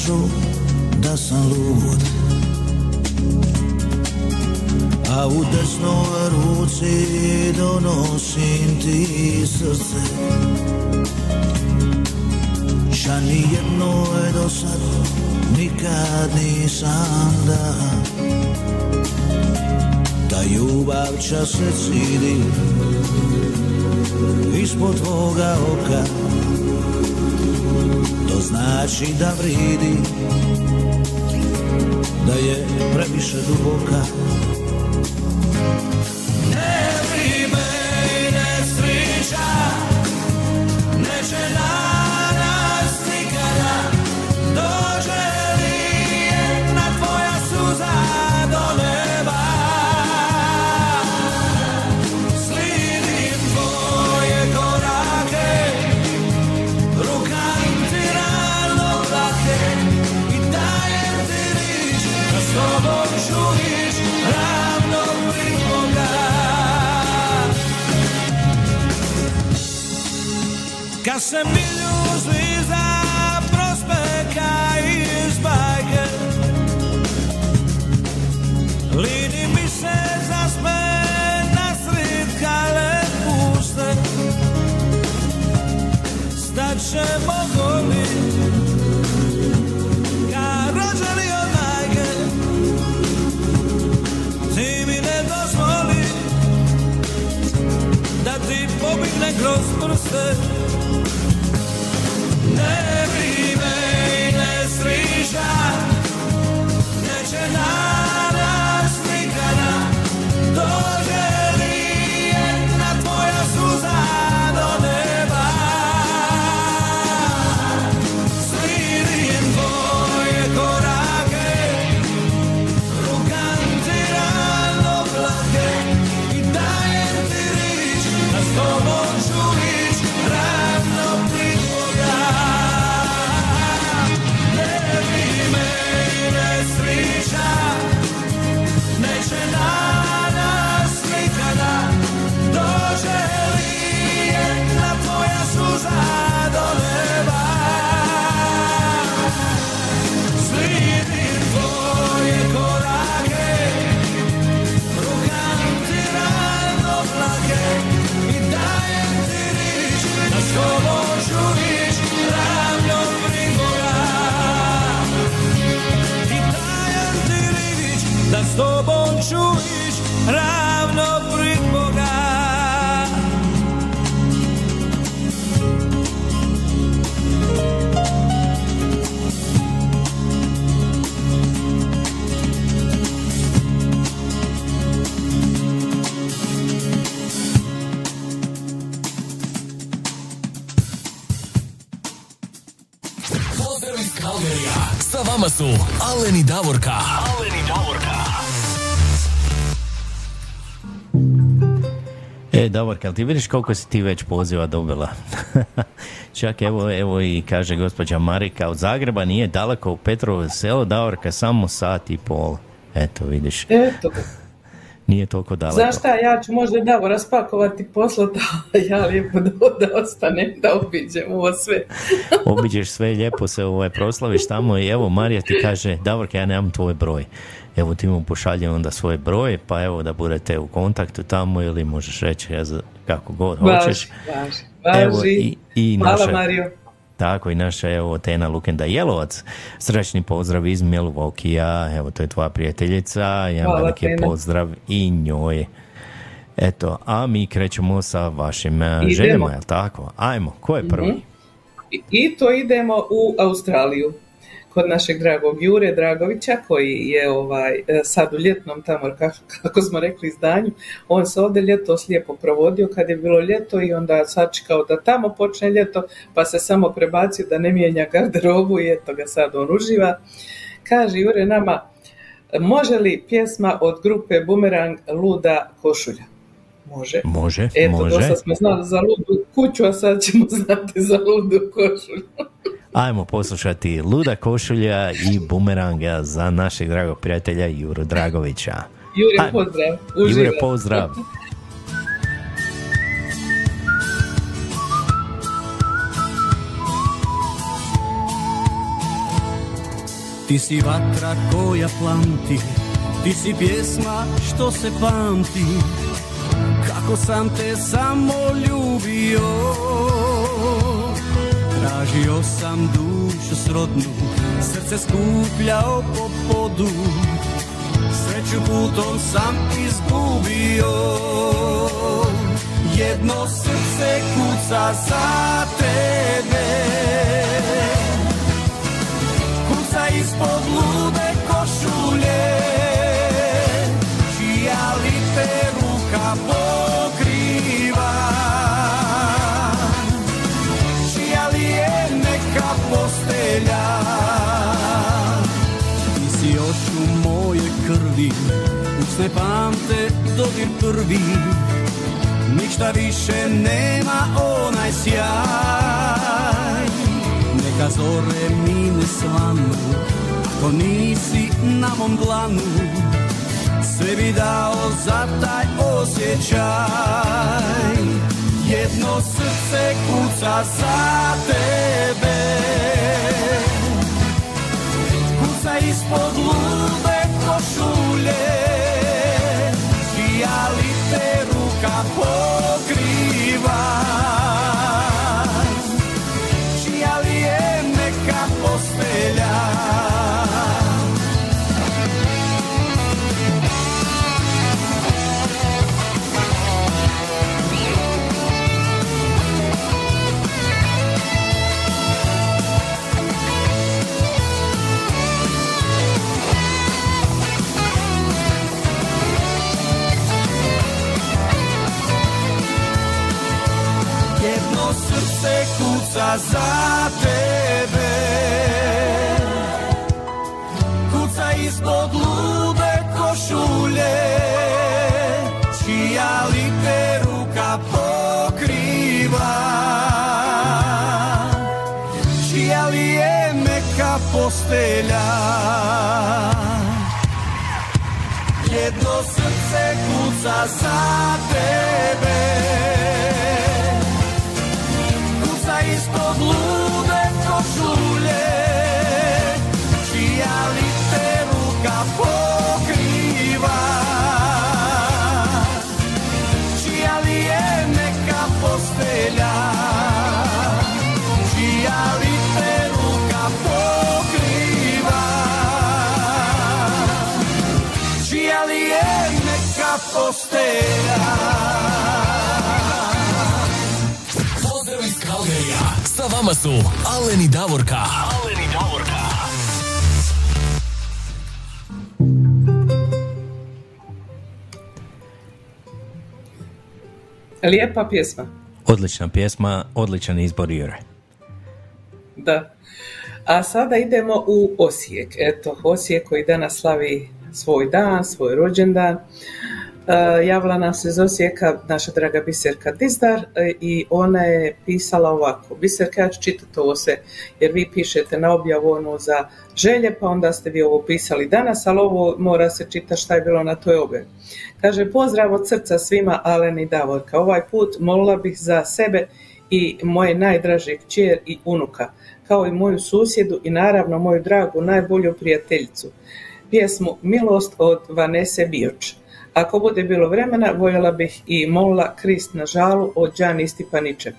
Kažu da sam lud. A u desnoj ruci donosim ti srce. Ša ni jednoj do sad nikad nisam da Ta ljubav ča se cidi ispod tvoga oka znači da vridi Da je previše duboka se milju vama su Alen i Davorka. Alen i Davorka. E, Davorka, ti vidiš koliko si ti već poziva dobila? [laughs] Čak evo, evo i kaže gospođa Marika, od Zagreba nije daleko u Petrovo selo, Davorka samo sat i pol. Eto, vidiš, Eto, nije toliko daleko. znaš šta, ja ću možda Davo raspakovati poslati, [laughs] a ja lijepo da, da ostanem, da obiđem ovo sve. [laughs] Obiđeš sve, lijepo se ovaj, proslaviš tamo i evo Marija ti kaže, Davorka, ja nemam tvoj broj. Evo ti mu pošalje onda svoj broj, pa evo da budete u kontaktu tamo ili možeš reći ja za, kako god hoćeš. Važi, važi, Evo važi. i, i Hvala naša, Mario. Tako i naša evo Tena Lukenda Jelovac. Srečni pozdrav iz Milvokija, evo to je tvoja prijateljica, jedan veliki pozdrav i njoj. Eto, a mi krećemo sa vašim eh, Idemo. željama, jel tako? Ajmo, ko je prvi? I, I to idemo u Australiju kod našeg dragog Jure Dragovića koji je ovaj e, sad u ljetnom tamo kako, smo rekli izdanju on se ovdje ljeto slijepo provodio kad je bilo ljeto i onda sačekao da tamo počne ljeto pa se samo prebacio da ne mijenja garderobu i eto ga sad on uživa kaže Jure nama može li pjesma od grupe Bumerang Luda košulja može Može, Eto, može. dosta smo znali za ludu kuću, a sad ćemo znati za ludu košulju. Ajmo poslušati Luda košulja i bumeranga za našeg dragog prijatelja Juru Dragovića. Jure, pozdrav. Jure, pozdrav. Ti si vatra koja plamti Ti si pjesma što se pamti Kako sam te samo ljubio Tražio sam dušu srodnu, srce skupljao po podu, sreću putom sam izgubio. Jedno srce kuca za tebe, kuca ispod lude košulje, čija li te ruka boli. Moje krvi Usne pamte dodir prvi. Ništa više nema onaj sjaj. Neka zore mine svanu Ako nisi na mom dlanu. Sve bi dao za taj osjećaj. Jedno srce kuca za tebe. Kuca ispod lude košulje Čija li te ruka pokriva kuca za tebe. Kuca ispod lude košulje Čija li ruka pokriva. Čija li je meka postelja? Jedno srce kuca za tebe Pozdrav iz Kalgerija. Sa vama su Alen i Davorka. Alen i Davorka. Lijepa pjesma. Odlična pjesma, odličan izbor Jure. Da. A sada idemo u Osijek. Eto, Osijek koji danas slavi svoj dan, svoj rođendan. E, javila nam se iz Osijeka naša draga Biserka Dizdar e, i ona je pisala ovako. Biserka, ja ću čitati ovo sve, jer vi pišete na objavu ono za želje, pa onda ste vi ovo pisali danas, ali ovo mora se čitati šta je bilo na toj objavi. Kaže, pozdrav od srca svima Alen i Davorka. Ovaj put molila bih za sebe i moje najdraže kćer i unuka, kao i moju susjedu i naravno moju dragu najbolju prijateljicu. Pjesmu Milost od Vanese Bioč. Ako bude bilo vremena, voljela bih i molila Krist na žalu od Đani Stipanićev.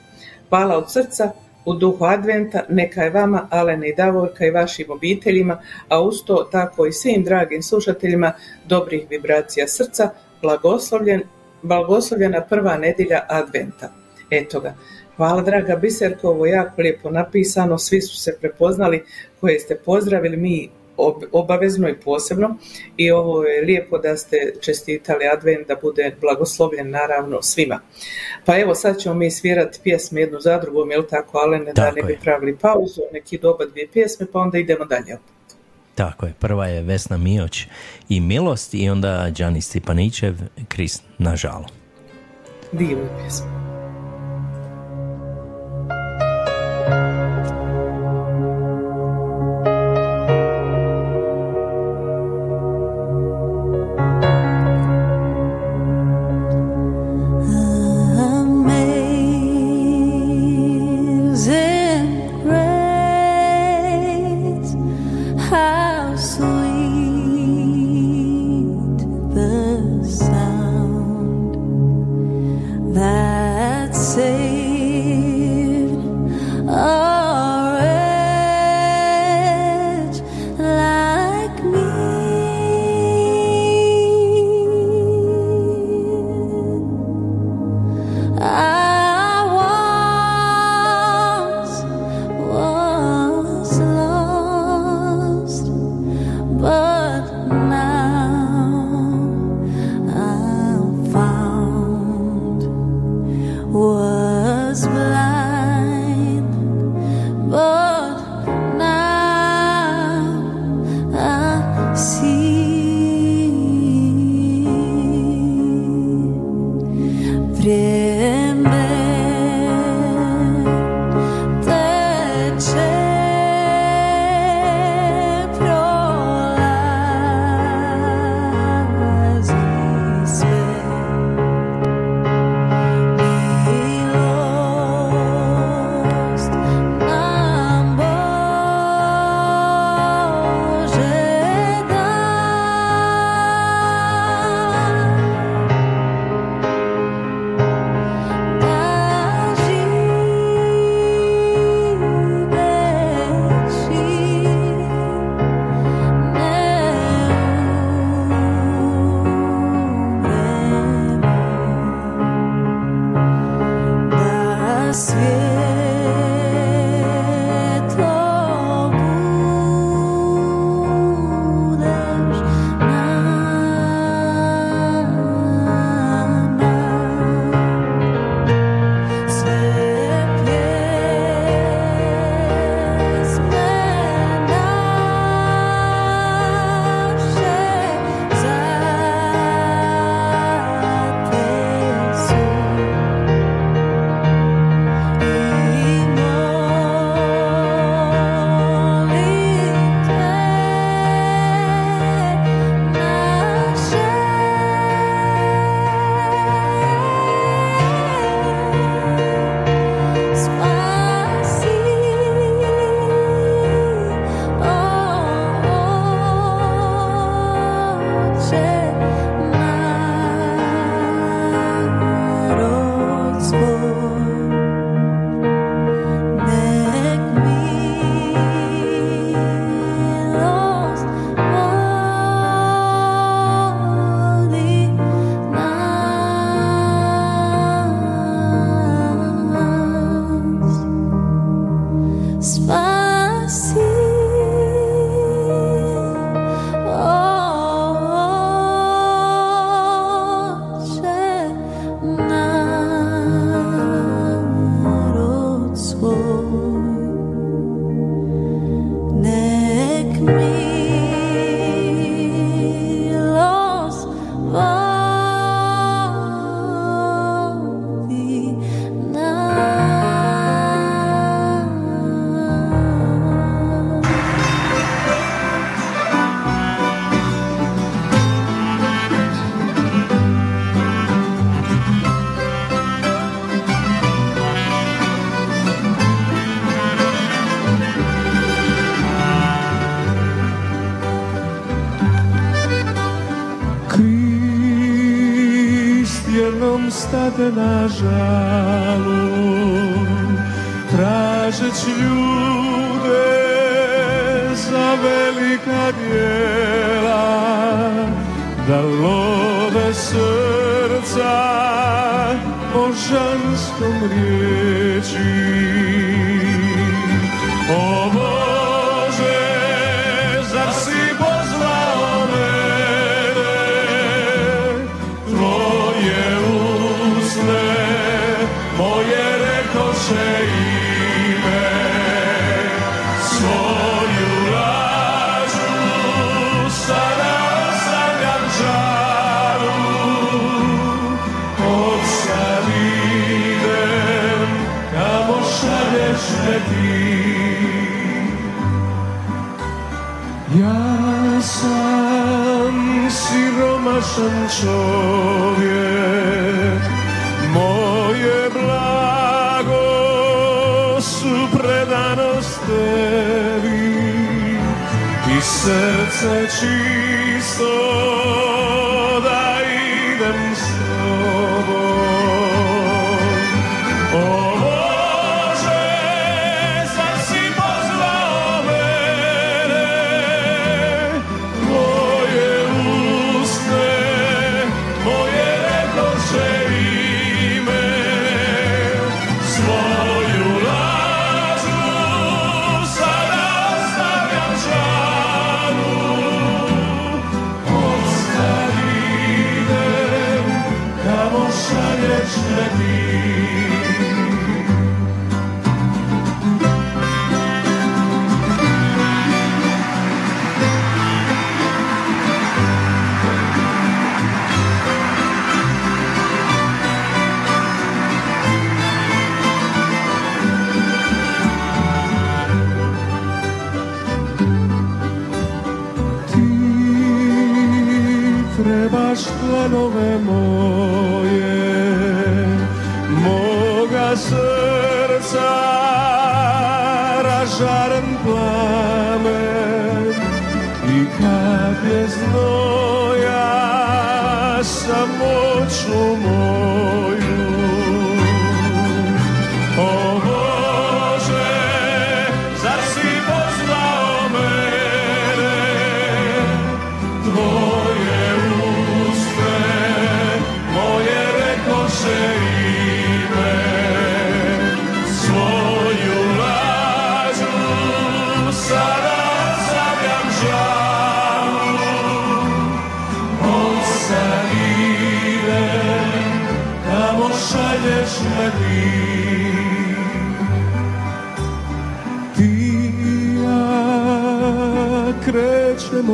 Hvala od srca, u duhu adventa, neka je vama, Alene i Davorka i vašim obiteljima, a uz to tako i svim dragim slušateljima dobrih vibracija srca, blagoslovljen, blagoslovljena prva nedjelja adventa. Eto ga. Hvala draga Biserko, ovo jako lijepo napisano, svi su se prepoznali koje ste pozdravili, mi obavezno i posebno i ovo je lijepo da ste čestitali advent da bude blagoslovljen naravno svima. Pa evo sad ćemo mi svirati pjesme jednu za drugom, jel tako Alene, da Tako ne bi pravili pauzu, neki doba dvije pjesme pa onda idemo dalje. Tako je, prva je Vesna Mioć i Milost i onda Đani Stipanićev, Krist na žalu. Divna pjesma. Jesus. memory.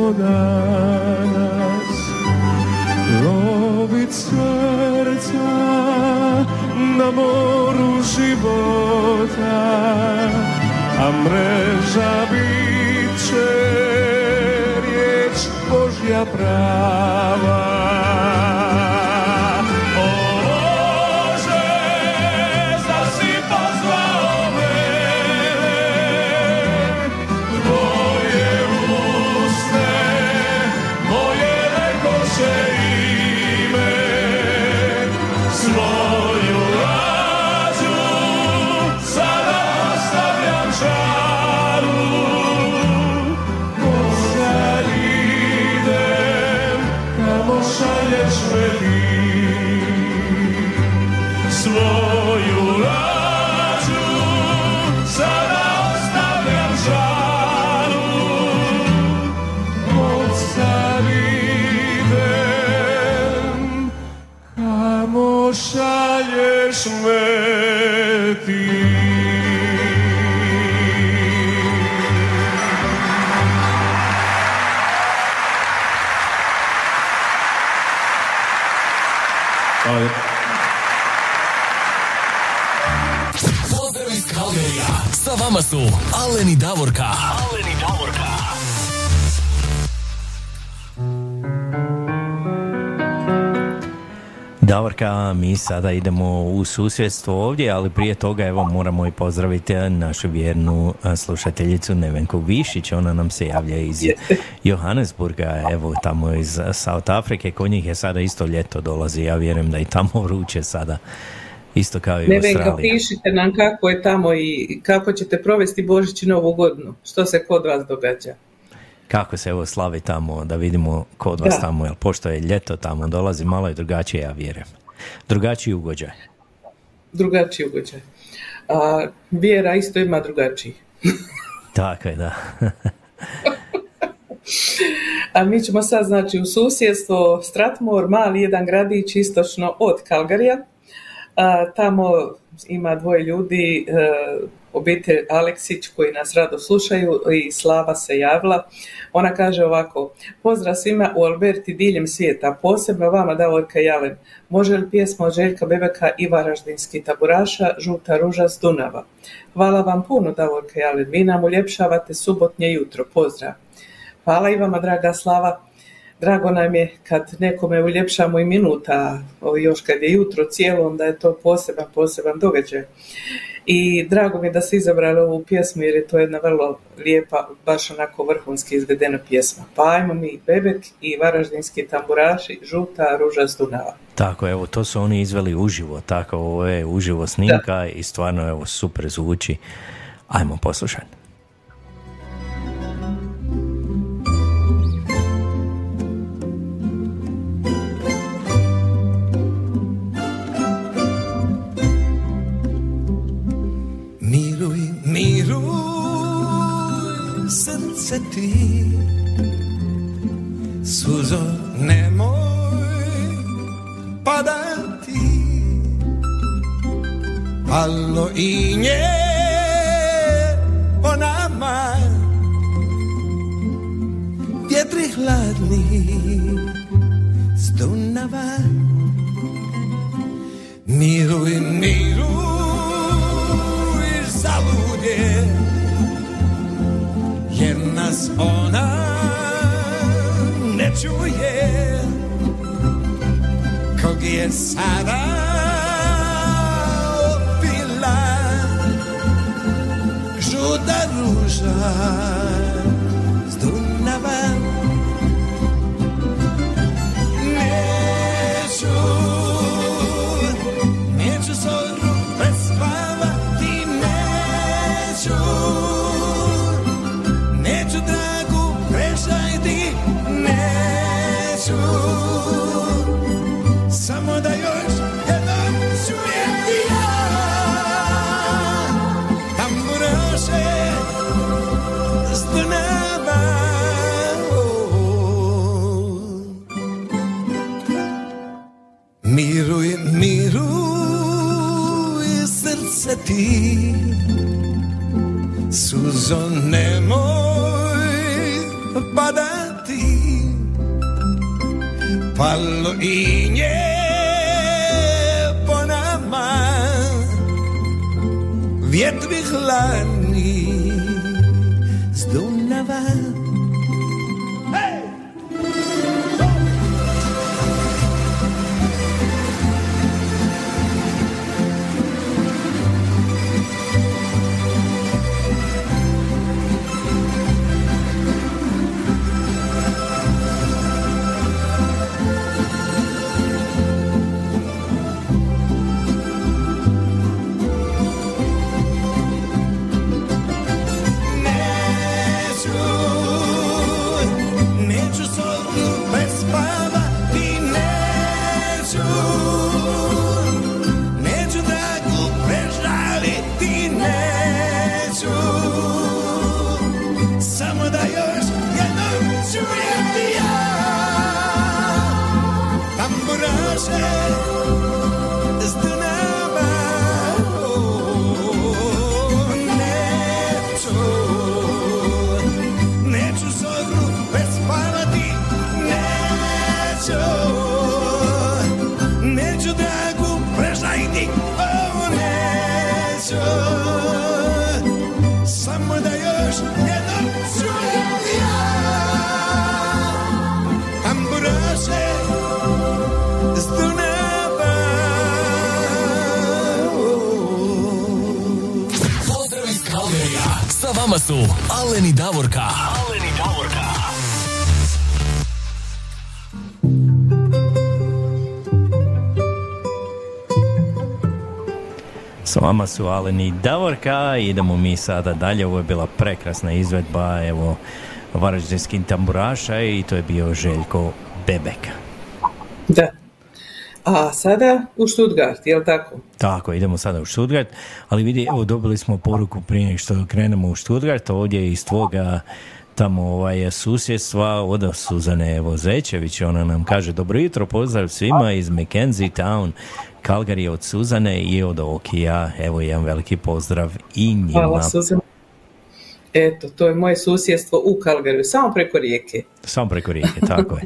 smo danas. Lovit srca na moru života A mreža bit će riječ Božja prava. Su Alen i Davorka. Alen i Davorka. Davorka, mi sada idemo u susjedstvo ovdje, ali prije toga evo moramo i pozdraviti našu vjernu slušateljicu Nevenku Višić, ona nam se javlja iz Johannesburga, evo tamo iz South Afrike, kod njih je sada isto ljeto dolazi, ja vjerujem da i tamo vruće sada, isto kao i u Nevenka, Australiji. pišite nam kako je tamo i kako ćete provesti Božić i Novu godinu. Što se kod vas događa? Kako se evo slavi tamo, da vidimo kod vas Da. tamo, jer pošto je ljeto tamo dolazi, malo je drugačije, ja vjerujem. Drugačiji ugođaj. Drugačiji ugođaj. A, vjera isto ima drugačiji. [laughs] Tako je, da. [laughs] A mi ćemo sad znači u susjedstvo Stratmor, mali jedan gradić istočno od Kalgarija. Tamo ima dvoje ljudi, e, obitelj Aleksić koji nas rado slušaju i Slava se javila. Ona kaže ovako, pozdrav svima u Alberti diljem svijeta, posebno vama Davorka Jalen. Može li pjesma od Željka Bebeka i Varaždinski taburaša Žuta ruža s Dunava? Hvala vam puno Davorka Jalen, vi nam uljepšavate subotnje jutro, pozdrav. Hvala i vama, draga Slava. Drago nam je kad nekome uljepšamo i minuta, još kad je jutro cijelo, onda je to poseban, poseban događaj. I drago mi je da ste izabrali ovu pjesmu jer je to jedna vrlo lijepa, baš onako vrhunski izvedena pjesma. Pa ajmo mi Bebek i Varaždinski tamburaši, Žuta ruža s Dunava. Tako, evo, to su oni izveli uživo, tako, ovo je uživo snimka i stvarno, evo, super zvuči. Ajmo poslušati. Ti. Suzo nemoj padati Palo i nje po nama. Vjetri hladni s Dunava Miruj, miruj, zaludje Jer nas ona ne čuje. Kog je sada opila Žuta ruža Suzo nemoj padati Palo i nje po nama Vjetri hladni s Dunava Aleni Davorka. Aleni Davorka. S vama su Alen i Davorka, idemo mi sada dalje, ovo je bila prekrasna izvedba, evo, varaždinskih tamburaša i to je bio Željko Bebek. Da. A sada u Stuttgart, jel tako? Tako, idemo sada u Stuttgart, ali vidi, evo dobili smo poruku prije što krenemo u Stuttgart, ovdje iz tvoga tamo ovaj, susjedstva od Suzane evo, Zečević, ona nam kaže dobro jutro, pozdrav svima iz Mackenzie Town, Calgary od Suzane i od Okija, evo jedan veliki pozdrav i njima. Hvala Suzana. Eto, to je moje susjedstvo u Kalgariju, samo preko rijeke. Samo preko rijeke, tako je.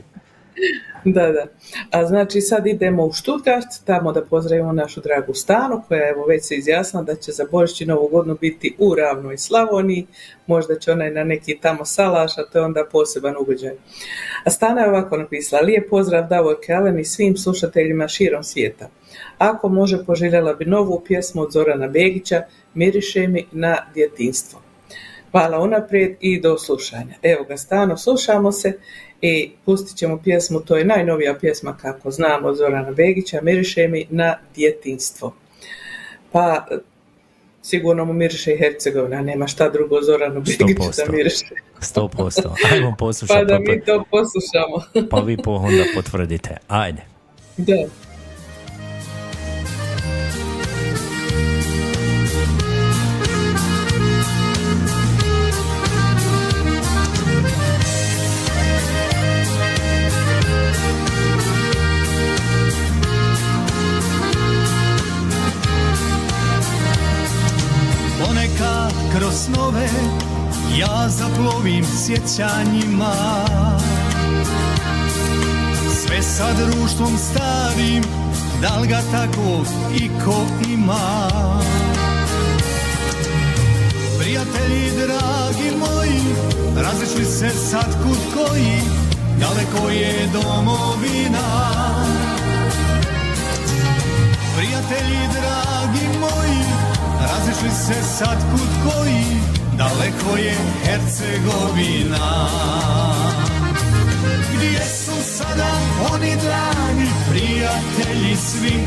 [laughs] [laughs] Da, da. A znači sad idemo u Stuttgart, tamo da pozdravimo našu dragu Stanu, koja evo već se izjasnila da će za Božić i Novu godinu biti u Ravnoj Slavoniji, možda će ona i na neki tamo salaš, a to je onda poseban ugođaj. A Stana je ovako napisala, lijep pozdrav Davor Kalen i svim slušateljima širom svijeta. Ako može, poželjela bi novu pjesmu od Zorana Begića, Miriše mi na djetinstvo. Hvala unaprijed i do slušanja. Evo ga, stano slušamo se i pustit ćemo pjesmu, to je najnovija pjesma kako znamo od Zorana Begića, Miriše mi na djetinstvo. Pa sigurno mu miriše i Hercegovina, nema šta drugo Zoranu Begiću da 100%. miriše. Sto posto. Ajmo poslušati. Pa da mi to poslušamo. pa vi po onda potvrdite. Ajde. Da. Kroz snove ja zaplovim sjećanjima. Sve sa društvom starim, da li ga tako iko ima? Prijatelji dragi moji, razišli se sad kud koji Daleko je domovina. Prijatelji dragi moji, razišli se sad kud koji, daleko je Hercegovina. Gdje su sada oni dragi prijatelji svi,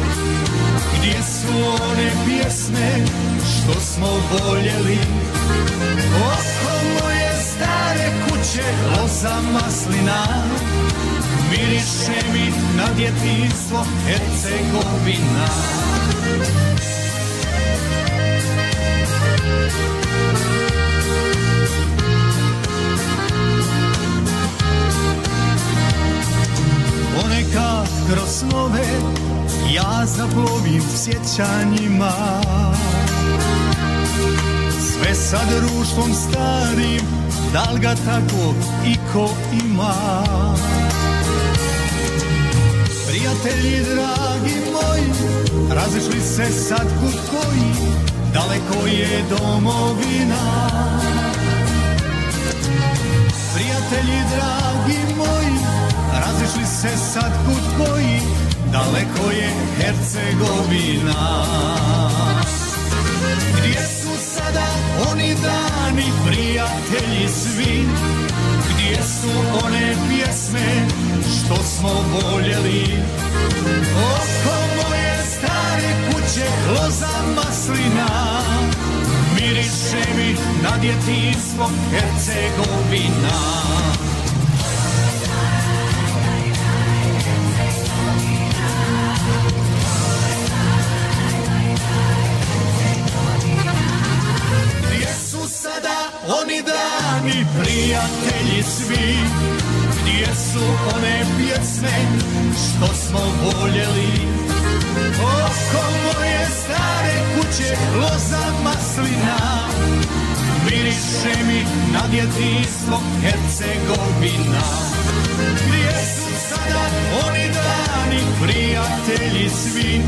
gdje su one pjesme što smo voljeli, oko moje stare kuće loza maslina, miriše mi na djetinstvo Hercegovina. Ponekad kroz snove ja zaplovim sjećanjima. Sve sa društvom starim, da li ga tako iko ima? Prijatelji dragi moji, razišli se sad kud koji, daleko je domovina. Prijatelji dragi moji, razišli se sad kud koji, daleko je Hercegovina. Gdje su sada oni dani prijatelji svi, gdje su one pjesme što smo voljeli Oko stare kuće loza maslina. Miriše mi na djetinstvo Hercegovina. Gdje sada oni dani prijatelji svi? Gdje su one pjesme što smo voljeli Oko moje stare kuće loza maslina. Miriše mi na djetinstvo Hercegovina. Gdje su sada oni dani prijatelji svi?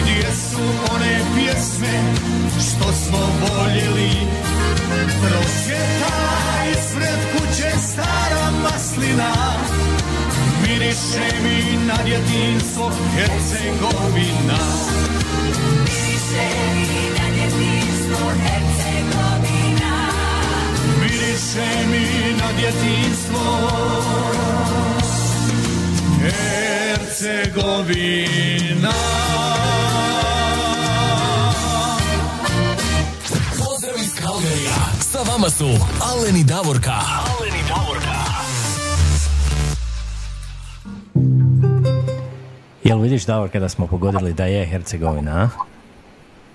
Gdje su one pjesme što smo voljeli? Prosvjetala ispred kuće stara maslina Miriše mi na djetinstvo Hercegovina. Miriše mi na djetinstvo Hercegovina. Miriše mi na djetinstvo Hercegovina. Pozdrav iz Kalderija. Sa vama su Aleni Davorka Aleni Jel vidiš Davor kada smo pogodili da je Hercegovina, a?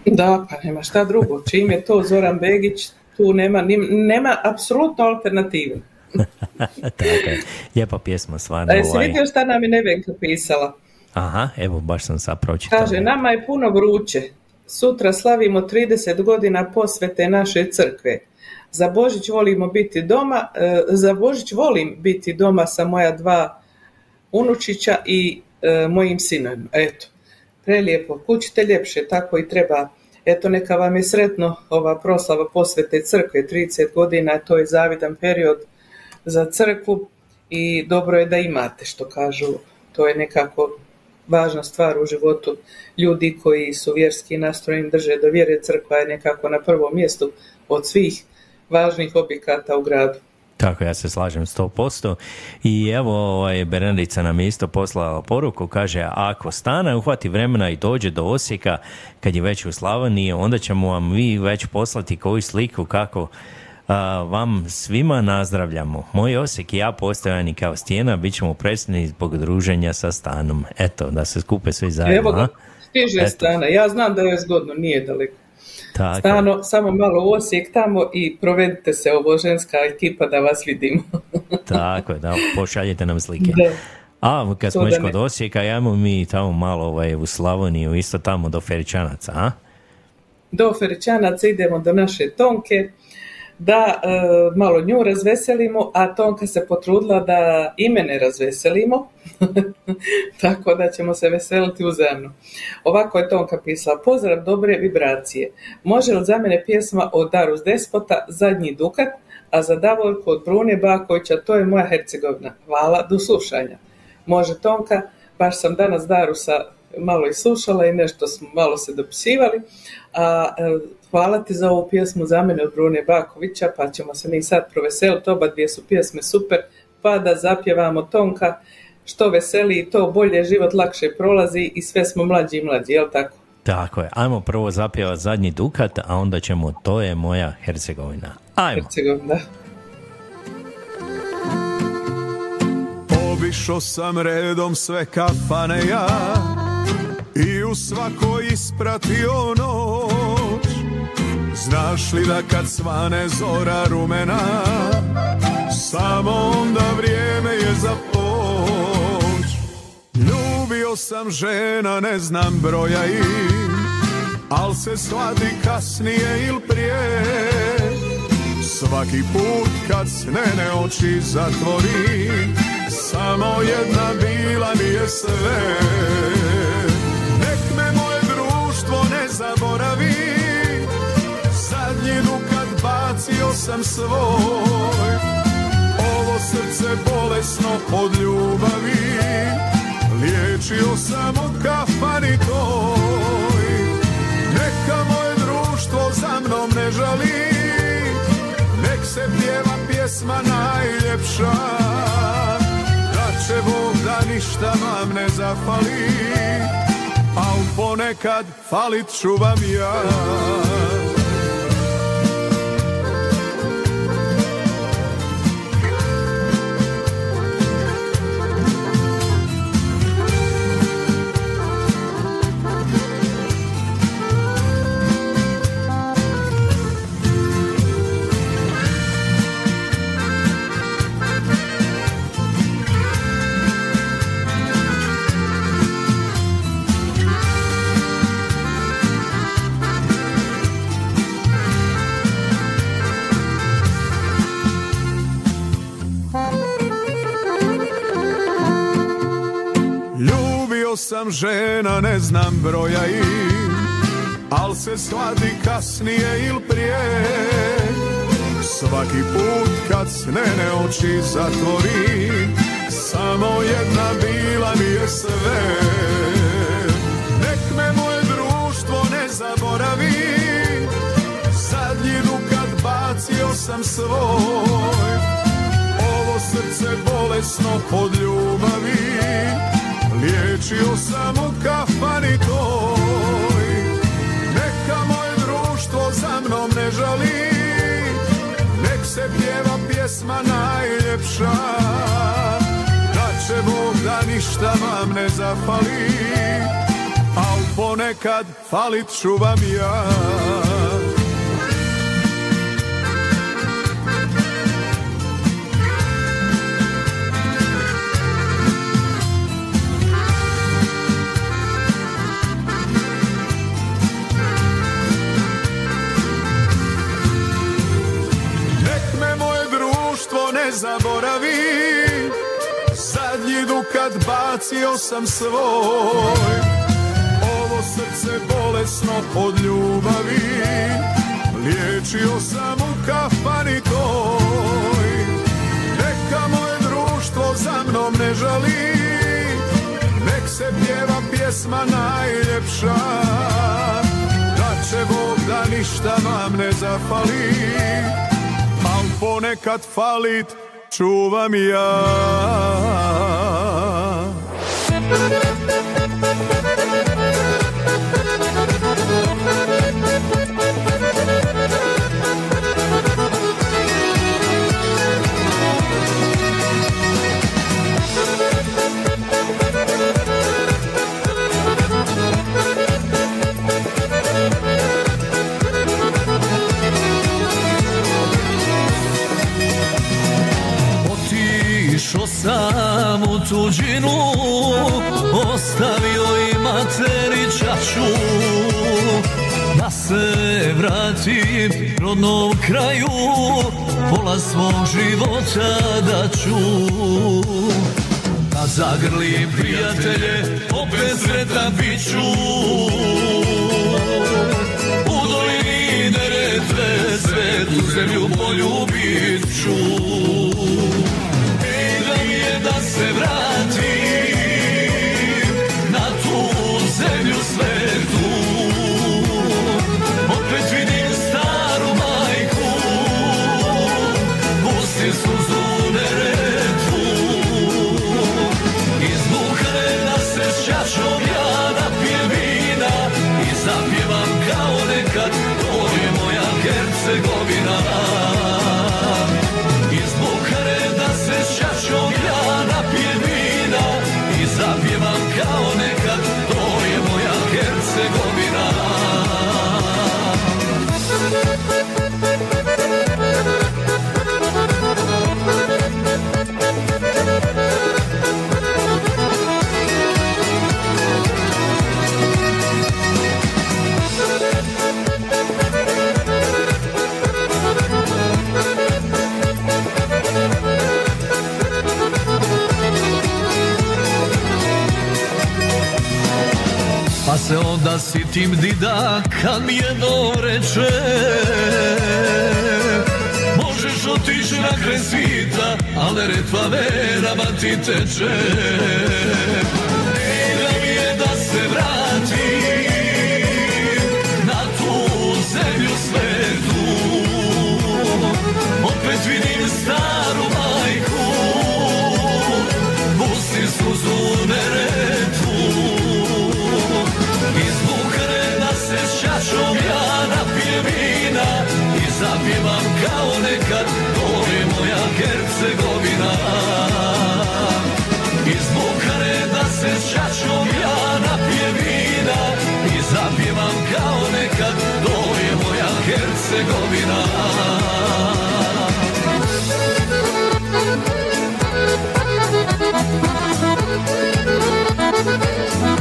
Da, pa nema šta drugo. Čim je to Zoran Begić, tu nema, nema apsolutno alternative. [laughs] Tako je. Lijepa pjesma, stvarno. Jesi ovaj. vidio šta nam je Nevenka pisala? Aha, evo, baš sam sad pročitao. Kaže, nama je puno vruće. Sutra slavimo 30 godina posvete naše crkve. Za Božić volimo biti doma, e, za Božić volim biti doma sa moja dva unučića i mojim sinovima. Eto, prelijepo, kućite ljepše, tako i treba. Eto, neka vam je sretno ova proslava posvete crkve, 30 godina, to je zavidan period za crkvu i dobro je da imate, što kažu, to je nekako važna stvar u životu ljudi koji su vjerski nastrojeni drže do vjere crkva je nekako na prvom mjestu od svih važnih objekata u gradu. Tako, ja se slažem 100%. I evo, ovaj, Bernardica nam je isto poslala poruku, kaže, ako stane, uhvati vremena i dođe do Osijeka, kad je već u Slavoniji, onda ćemo vam vi već poslati koju sliku kako a, vam svima nazdravljamo. Moj Osijek i ja postojani kao stijena, bit ćemo presni zbog druženja sa stanom. Eto, da se skupe svi zajedno. Evo ga, stiže stana. Ja znam da je zgodno, nije daleko. Tako. Stano, samo malo u Osijek tamo i provedite se ovo ženska ekipa da vas vidimo. [laughs] Tako je, da, pošaljite nam slike. Da. A, kad smo već kod Osijeka, ajmo mi tamo malo ovaj, u Slavoniju, isto tamo do Feričanaca, a? do Feričanaca idemo do naše Tonke da e, malo nju razveselimo, a Tonka se potrudila da i mene razveselimo, [laughs] tako da ćemo se veseliti uzajamno. Ovako je Tonka pisala, pozdrav dobre vibracije. Može li za mene pjesma od Darus Despota, Zadnji dukat, a za Davorku od Brune Bakovića, to je moja Hercegovina. Hvala, do slušanja. Može Tonka, baš sam danas Darusa malo i slušala i nešto smo malo se dopisivali. A, e, hvala ti za ovu pjesmu za mene od Brune Bakovića, pa ćemo se mi sad proveseliti, oba dvije su pjesme super, pa da zapjevamo Tonka, što veseli to bolje život lakše prolazi i sve smo mlađi i mlađi, jel tako? Tako je, ajmo prvo zapjevat zadnji dukat, a onda ćemo To je moja Hercegovina. Ajmo. Hercegovina, da. Obišao sam redom sve kafane ja U svakoj ispratio noć. Znaš li da kad svane zora rumena Samo onda vrijeme je za poć. Ljubio sam žena, ne znam broja i Al se shvati kasnije il prije. Svaki put kad snene oči zatvori Samo jedna bila mi je sve zaboravi. Zadnji dukat bacio sam svoj. Ovo srce bolesno od ljubavi. Liječio sam u kafani toj. Neka moje društvo za mnom ne žali. Nek se pjeva pjesma najljepša. Da će Bog da ništa vam ne zafali Al ponekad falit ću vam ja Ljubio sam žena, ne znam broja i Al se shvati kasnije il prije. Svaki put kad snene oči zatvori Samo jedna bila mi je sve. Nek me moje društvo ne zaboravi Zadnji dukat bacio sam svoj. Srce bolesno od ljubavi Liječio sam u kafani toj. Neka moje društvo za mnom ne žali. Nek se pjeva pjesma najljepša. Da će Bog da ništa vam ne zafali. Al ponekad falit ću vam ja zaboravi. Zadnji dukat bacio sam svoj. Ovo srce bolesno od ljubavi. Liječio sam u kafani toj. Neka moje društvo za mnom ne žali. Nek se pjeva pjesma najljepša. Da će Bog da ništa vam ne zafali. Al ponekad falit čuvam ja tuđinu Ostavio i materi čaču Da se vratim rodnom kraju Pola svog života da ću. Da zagrlim prijatelje Opet sretan bit ću U dolini Neretve Svetu zemlju poljubit ću se vratim na tu zemlju svetu. Opet vidim se onda sitim dida kad mi jedno reče. Možeš otići na kraj svita, ali retva verama ti teče i zapjevam kao nekad, to je moja Hercegovina. Iz Buhare da se s čašom ja napijem vina i zapjevam kao nekad, to je moja Hercegovina. Želja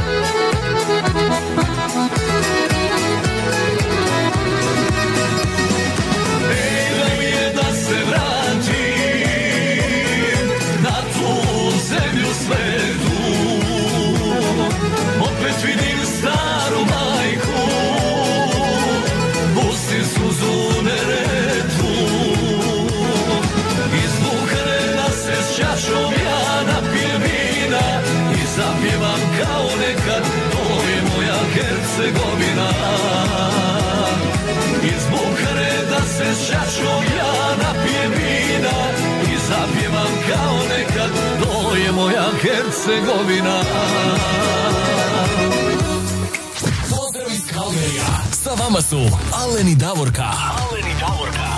Hercegovina Pozdrav iz Kalgerija. Sa vama su Alen i Davorka. Alen i Davorka.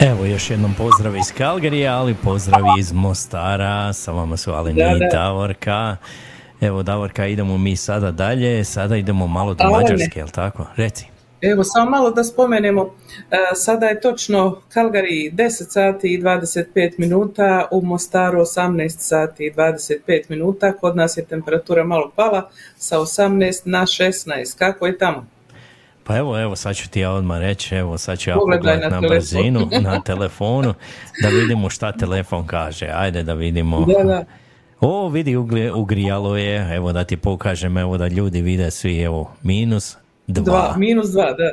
Evo još jednom pozdrav iz Kalgerija, ali pozdrav iz Mostara. Sa vama su Aleni Da, i da. Davorka. Evo Davorka, idemo mi sada dalje. Sada idemo malo do. Mađarske, jel tako? Reci. Evo, samo malo da spomenemo, e, sada je točno Kalgari 10 sati i 25 minuta, u Mostaru 18 sati i 25 minuta, kod nas je temperatura malo pala sa 18 na 16, kako je tamo? Pa evo, evo, sad ću ti ja odmah reći, evo, sad ću ja Pogledaj pogledat na na, brzinu, [laughs] na telefonu, da vidimo šta telefon kaže. Ajde da vidimo. Da, da. O, vidi, ugri- ugrijalo je, evo da ti pokažem, evo da ljudi vide svi, evo, minus dva. Dva, minus 2, da.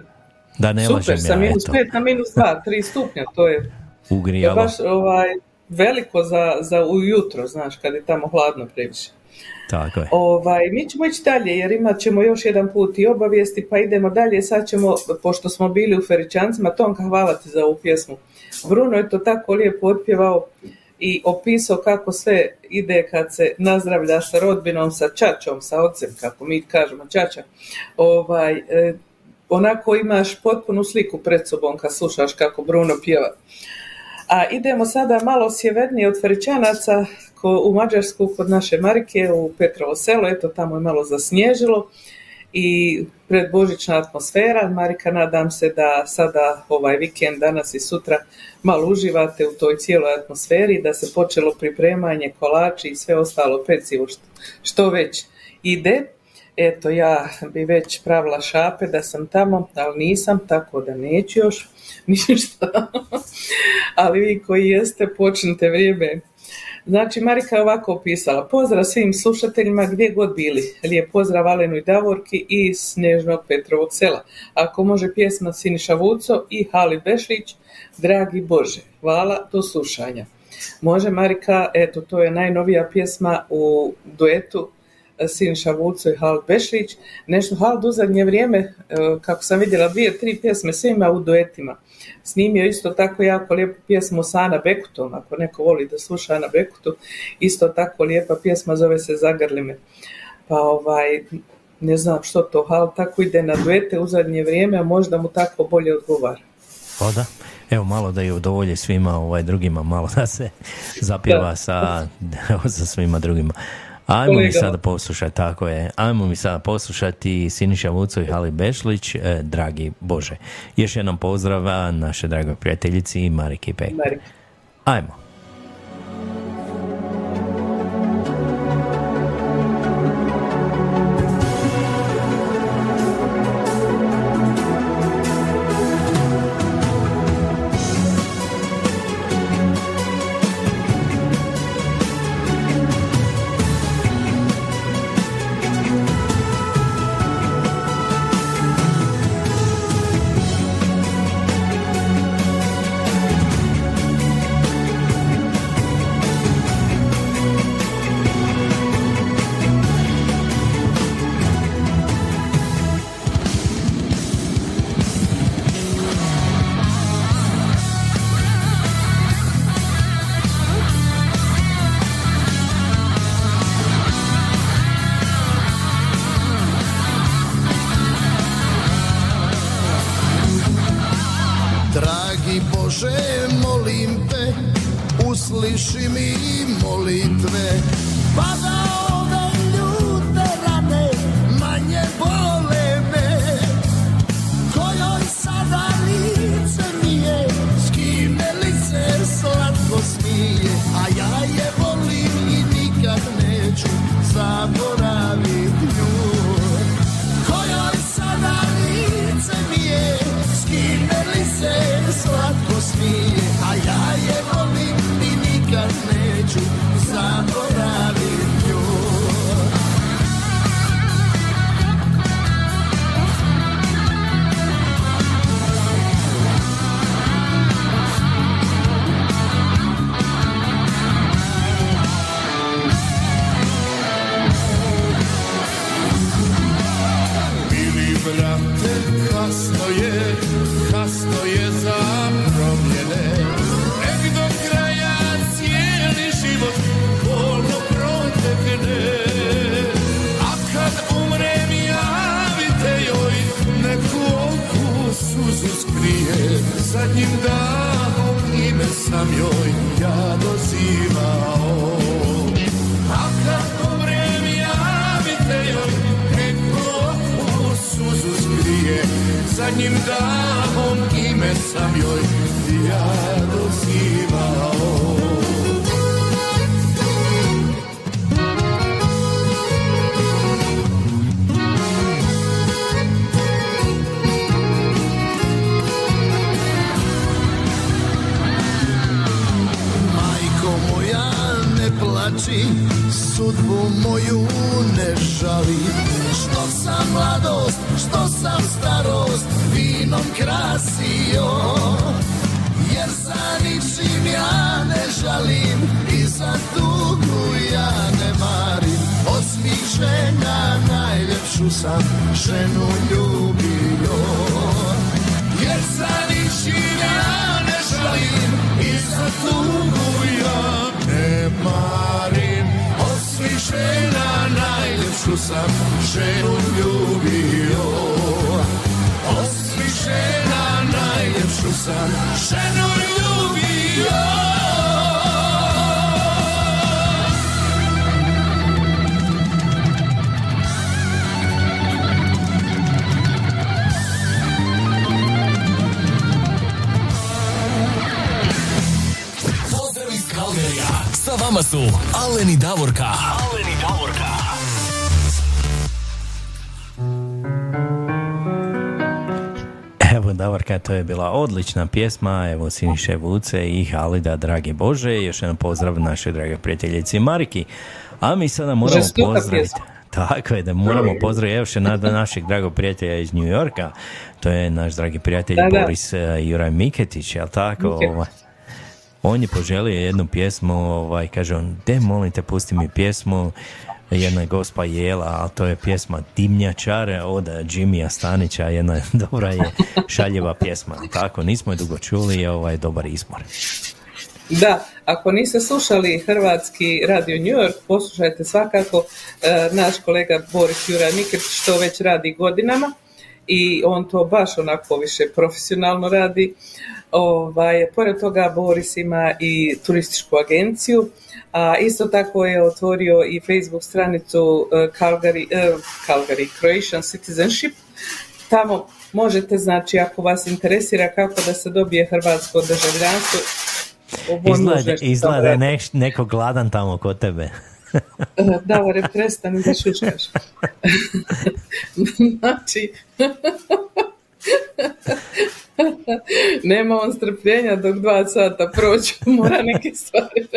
Da ne Super, lažem sa ja, minus eto, 5 na minus 2, 3 stupnja, to je, to je ugrijalo. baš ovaj, veliko za, za ujutro, znaš, kad je tamo hladno previše. Tako je. Ovaj, mi ćemo ići dalje jer imat ćemo još jedan put i obavijesti pa idemo dalje. Sad ćemo, pošto smo bili u Feričancima, Tonka hvala ti za ovu pjesmu. Bruno je to tako lijepo otpjevao i opisao kako sve ide kad se nazdravlja sa rodbinom, sa čačom, sa ocem, kako mi kažemo čača. Ovaj, e, onako imaš potpunu sliku pred sobom kad slušaš kako Bruno pjeva. A idemo sada malo sjevernije od Feričanaca ko, u Mađarsku kod naše Marike u Petrovo selo, eto tamo je malo zasnježilo i predbožićna atmosfera. Marika, nadam se da sada ovaj vikend, danas i sutra malo uživate u toj cijeloj atmosferi, da se počelo pripremanje kolači i sve ostalo pecivo što, što već ide. Eto, ja bi već pravila šape da sam tamo, ali nisam, tako da neću još [laughs] ništa. ali vi koji jeste, počnite vrijeme. Znači, Marika je ovako opisala. Pozdrav svim slušateljima gdje god bili. Lijep pozdrav Alenu i Davorki iz Snježnog Petrovog sela. Ako može pjesma Siniša Vuco i Hali Bešlić, Dragi Bože, hvala do slušanja. Može Marika, eto to je najnovija pjesma u duetu Siniša Vuco i Hal Bešlić. Nešto Hal u zadnje vrijeme, e, kako sam vidjela, dvije, tri pjesme sve ima u duetima. Snimio isto tako jako lijepu pjesmu sa Ana Bekutom, ako neko voli da sluša Ana Bekutu, isto tako lijepa pjesma zove se Zagrli me. Pa ovaj, ne znam što to, Hal tako ide na duete u zadnje vrijeme, a možda mu tako bolje odgovara. O da. Evo malo da je udovolji svima ovaj drugima, malo da se zapjeva sa, [laughs] sa svima drugima. Ajmo mi sada poslušati, tako je. Ajmo mi sada poslušati Siniša Vuco i Hali Bešlić, e, dragi Bože. Još jednom pozdrava naše dragoj prijateljici Mariki Pek. Ajmo. To je bila odlična pjesma, evo Siniše Vuce i Halida, dragi Bože, još jedan pozdrav našoj drage prijateljici Mariki. A mi sada moramo pozdraviti... pjesma. Tako je, da moramo pozdraviti još jedan našeg dragog prijatelja iz New Yorka, to je naš dragi prijatelj Da, da. Boris eh, Juraj Miketić, jel tako? Ovaj, on je poželio jednu pjesmu, ovaj, kaže on, de molim te, pusti mi pjesmu, jedna je gospa Jela, ali to je pjesma Dimnjačar od Jimmya Stanića, jedna [laughs] dobra je šaljiva pjesma, tako, nismo je dugo čuli, ovaj, dobar izbor. Da, ako niste slušali Hrvatski radio New York, poslušajte svakako e, naš kolega Boris Juraj Miketić to već radi godinama i on to baš onako više profesionalno radi. Ovaj, pored toga Boris ima i turističku agenciju, a isto tako je otvorio i Facebook stranicu e, Calgary, e, Calgary Croatian Citizenship. Tamo možete, znači, ako vas interesira kako da se dobije hrvatsko državljanstvo, Izgleda, izgleda neš- neko gladan tamo kod tebe. [laughs] Davore, prestani da šuškaš. [laughs] znači, [laughs] nema on strpljenja dok dva sata prođu, mora neke stvari.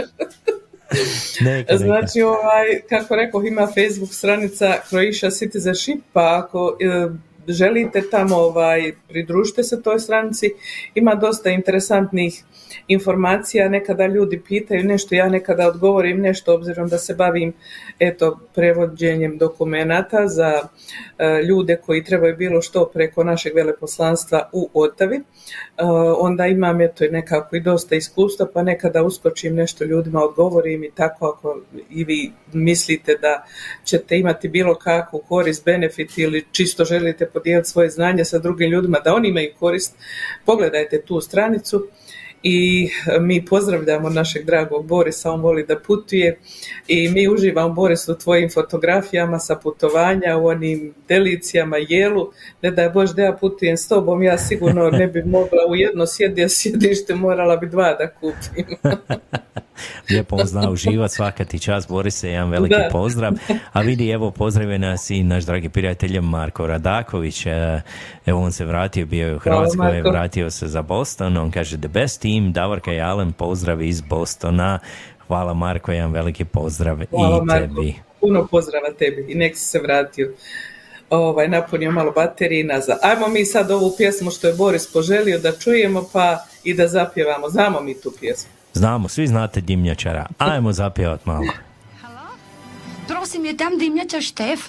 Neka, neka. Znači, ovaj, kako rekao, ima Facebook stranica Croatia Citizenship, pa ako e, želite tamo ovaj, pridružite se toj stranici, ima dosta interesantnih informacija, nekada ljudi pitaju nešto, ja nekada odgovorim nešto obzirom da se bavim eto, prevođenjem dokumenata za e, ljude koji trebaju bilo što preko našeg veleposlanstva u Otavi. E, onda imam eto nekako i dosta iskustva, pa nekada uskočim nešto ljudima, odgovorim i tako ako i vi mislite da ćete imati bilo kakvu korist, benefit ili čisto želite podijeliti svoje znanje sa drugim ljudima da oni imaju korist, pogledajte tu stranicu i mi pozdravljamo našeg dragog Borisa, on voli da putuje i mi uživamo Boris u tvojim fotografijama sa putovanja, u onim delicijama, jelu, ne da je Bož da ja putujem s tobom, ja sigurno ne bi [laughs] mogla u jedno sjedje sjedište, morala bi dva da kupim. [laughs] Lijepo on zna uživati, svaka ti čast, Borise, jedan veliki Da. pozdrav. A vidi, evo, pozdravio nas i naš dragi prijatelj Marko Radaković. E, Evo, on se vratio, bio je u Hvala, Hrvatskoj, Marko. vratio se za Boston. On kaže, the best team, Davorka i Alen, pozdrav iz Bostona. Hvala Marko, jedan veliki pozdrav Hvala i Marko, tebi. puno pozdrava tebi i nek si se vratio. Ovaj, napunio malo baterije i nazad. Ajmo mi sad ovu pjesmu što je Boris poželio da čujemo pa i da zapjevamo. Znamo mi tu pjesmu. Znamo, svi znate Dimnjačara. Ajmo zapjevat malo. Prosim, je tam dimnjača Štef?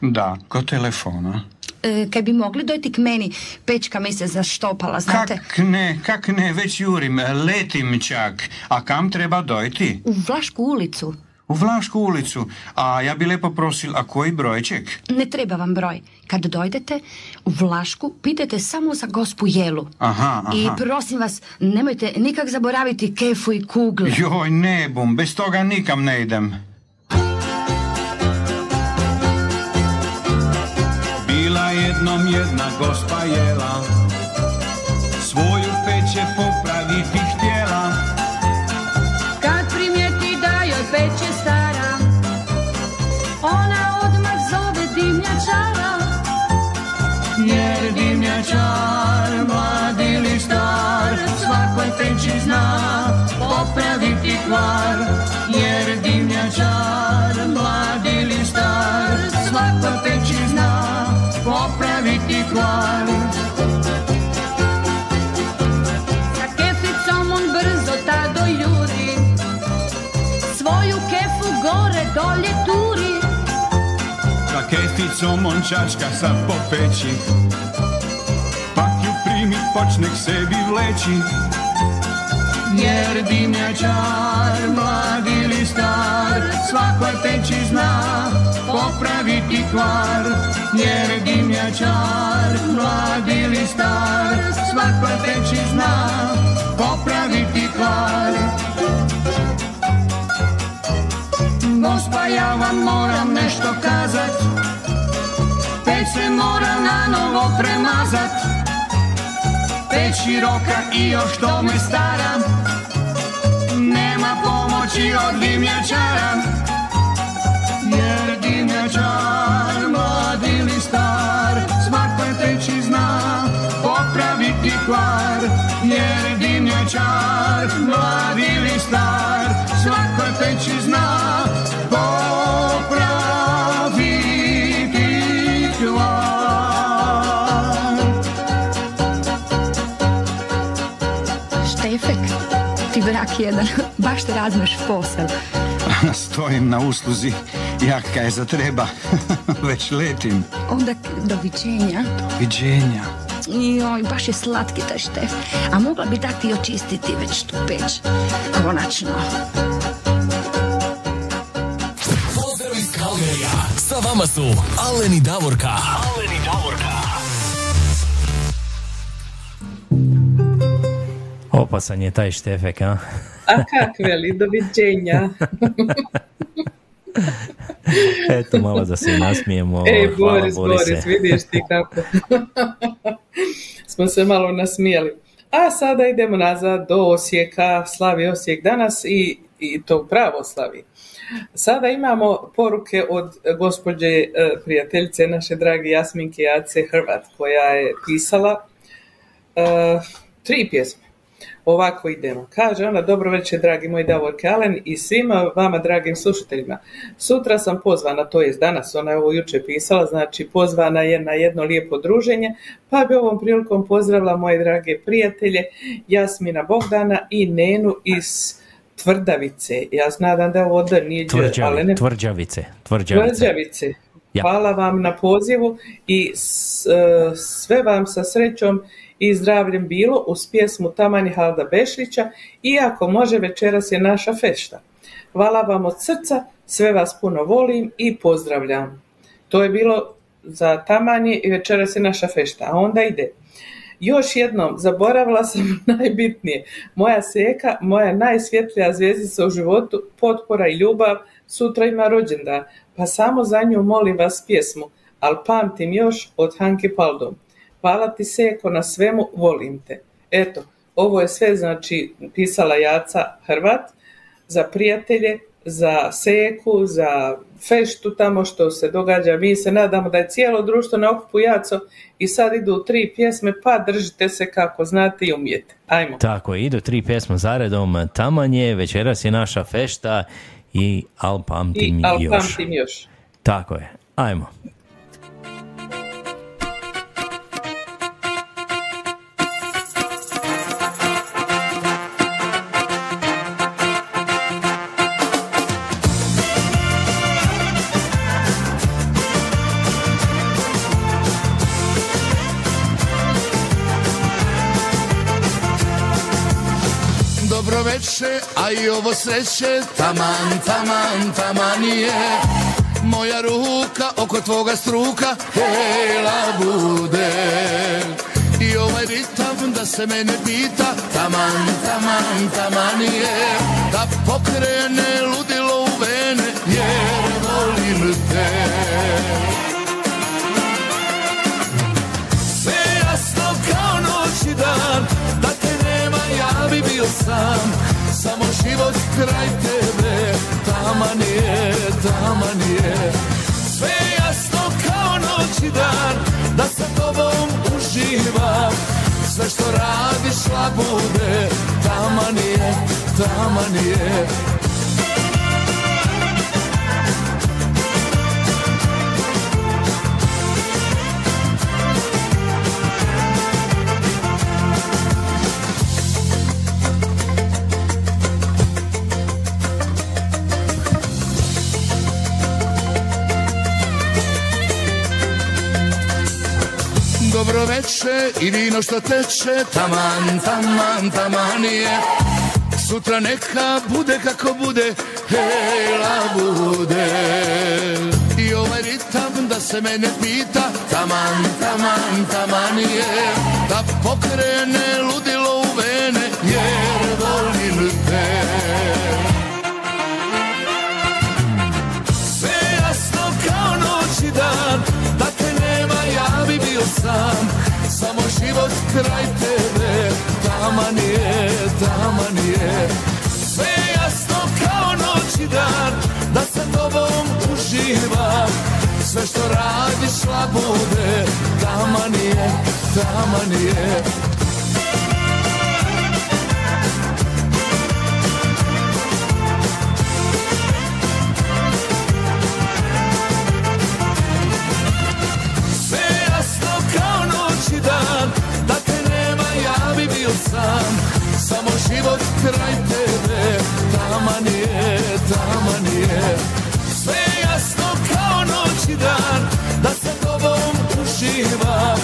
Da, kod telefona. E, kaj bi mogli dojti k meni? Pečka mi se zaštopala, znate? Kak ne, kak ne, već jurim, letim čak. A kam treba dojti? U Vlašku ulicu. U Vlašku ulicu. A ja bi lepo prosil, a koji brojček? Ne treba vam broj. Kad dojdete u Vlašku, pitajte samo za gospu Jelu. Aha, aha. I prosim vas, nemojte nikak zaboraviti kefu i kugle. Joj, ne bum, bez toga nikam ne idem. Jednom jedna gospa jela. Svoju peće popraviti htjela. Kad primijeti da joj peče stara Ona odmah zove dimnjačara Jer dimnjačar, mlad ili star Svakoj peći zna popraviti kvar. Jer dimnjačar, mlad kvar Sa on brzo tado juri Svoju kefu gore dolje turi. Sa keficom on čačka sad po peći Pak ju primi počne k sebi vleći Jer dimnjačar, mlad ili star Svakoj peći zna popraviti kvar. Jer dimnjačar, mlad ili star Svakoj peći zna popraviti kvar. Gospa, ja vam moram nešto kazat Peć se mora na novo premazat Peć široka i još tome stara. Nema pomoći od dimnjačara. Jer dimnjačar, mlad ili star Svakoj peći zna popraviti kvar. Jer dimnjačar, mlad ili star Svakoj peći zna brak jedan, [laughs] baš te razmeš posel. [laughs] Stojim na usluzi, jak kaj za treba. [laughs] Već letim. Onda doviđenja. Viđenja. Joj, baš je slatki taj Štef. A mogla bi dati i očistiti već tu peć. Konačno. Pozdrav iz Kalgerija. Sa vama su Alen i Davorka. Opasan je taj štefek, a? A kak veli, doviđenja. [laughs] Eto, malo da se nasmijemo. Ej, Hvala, Boris, Borise. Boris, vidiš ti kako. [laughs] Smo se malo nasmijali. A sada idemo nazad do Osijeka, slavi Osijek danas i, i to pravo slavi. Sada imamo poruke od gospođe e, prijateljice naše dragi Jasminke Jace Hrvat koja je pisala e, tri pjesme. Ovako idemo. Kaže ona, dobro večer, dragi moj Davor Kalen i svima vama, dragim slušateljima. Sutra sam pozvana, to jest danas, ona je ovo juče pisala, znači pozvana je na jedno lijepo druženje, pa bi ovom prilikom pozdravila moje drage prijatelje Jasmina Bogdana i Nenu iz Tvrdavice. Ja znam da je ovo D, nije Tvrđavi- ali ne Tvrđavice. Tvrđavice. Tvrđavice. Ja. Hvala vam na pozivu i s- e, sve vam sa srećom i zdravljem bilo uz pjesmu Tamani Halda Bešlića iako može večeras je naša fešta. Hvala vam od srca, sve vas puno volim i pozdravljam. To je bilo za Tamanje i večeras je naša fešta. A onda ide. Još jednom, zaboravila sam [laughs] najbitnije. Moja seka, moja najsvjetlija zvijezdica u životu, potpora i ljubav, sutra ima rođendan, pa samo za nju molim vas pjesmu, ali pamtim još od Hanke Paldom. Hvala ti seko na svemu, volim te. Eto, ovo je sve znači pisala Jaca Hrvat za prijatelje, za seku, za feštu tamo što se događa. Mi se nadamo da je cijelo društvo na okupu jaco i sad idu tri pjesme, pa držite se kako znate i umijete. Ajmo. Tako, idu tri pjesme zaredom. Tamanje, večeras je naša fešta i al I, pamtim ali još. pamtim još. Tako je. Ajmo. Veče, a i ovo sreće Taman, taman, taman je. Moja ruka oko tvoga struka Hela bude. I ovaj ritam da se mene pita Taman, taman, taman je. Da pokrene ludilo u vene Jer volim te. Sve jasno kao noć i dan Da te nema ja bi bio sam Samo život kraj tebe Taman je, taman je Sve jasno kao noć i dan Da sa tobom uživam. Sve što radiš labude Taman je, taman je Dobro veče i vino što teče Taman, taman, taman je. Sutra neka bude kako bude Hejla bude. I ovaj ritam da se mene pita Taman, taman, taman je. Da pokrene ludilo Samo život kraj tebe. Taman je, taman je Sve jasno kao noć i dan Da sa tobom uživam. Sve što radiš labude Taman je, taman je sam Samo život kraj tebe Taman je, taman je Sve jasno kao noć i dan Da sa tobom uživam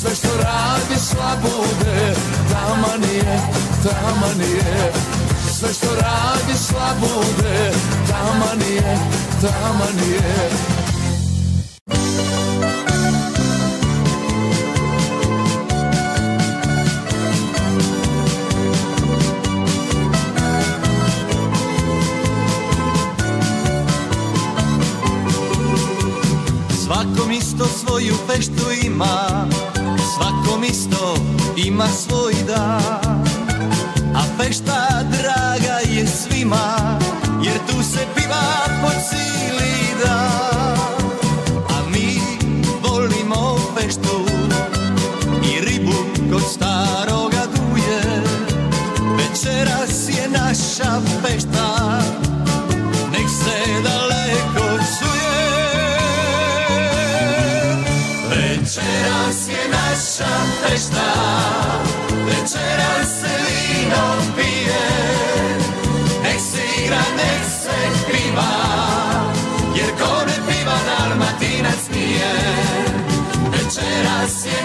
Sve što radiš labude Taman je, taman je Sve što radiš labude Taman je, taman je svoju feštu ima Svakom isto ima svoj dan. A fešta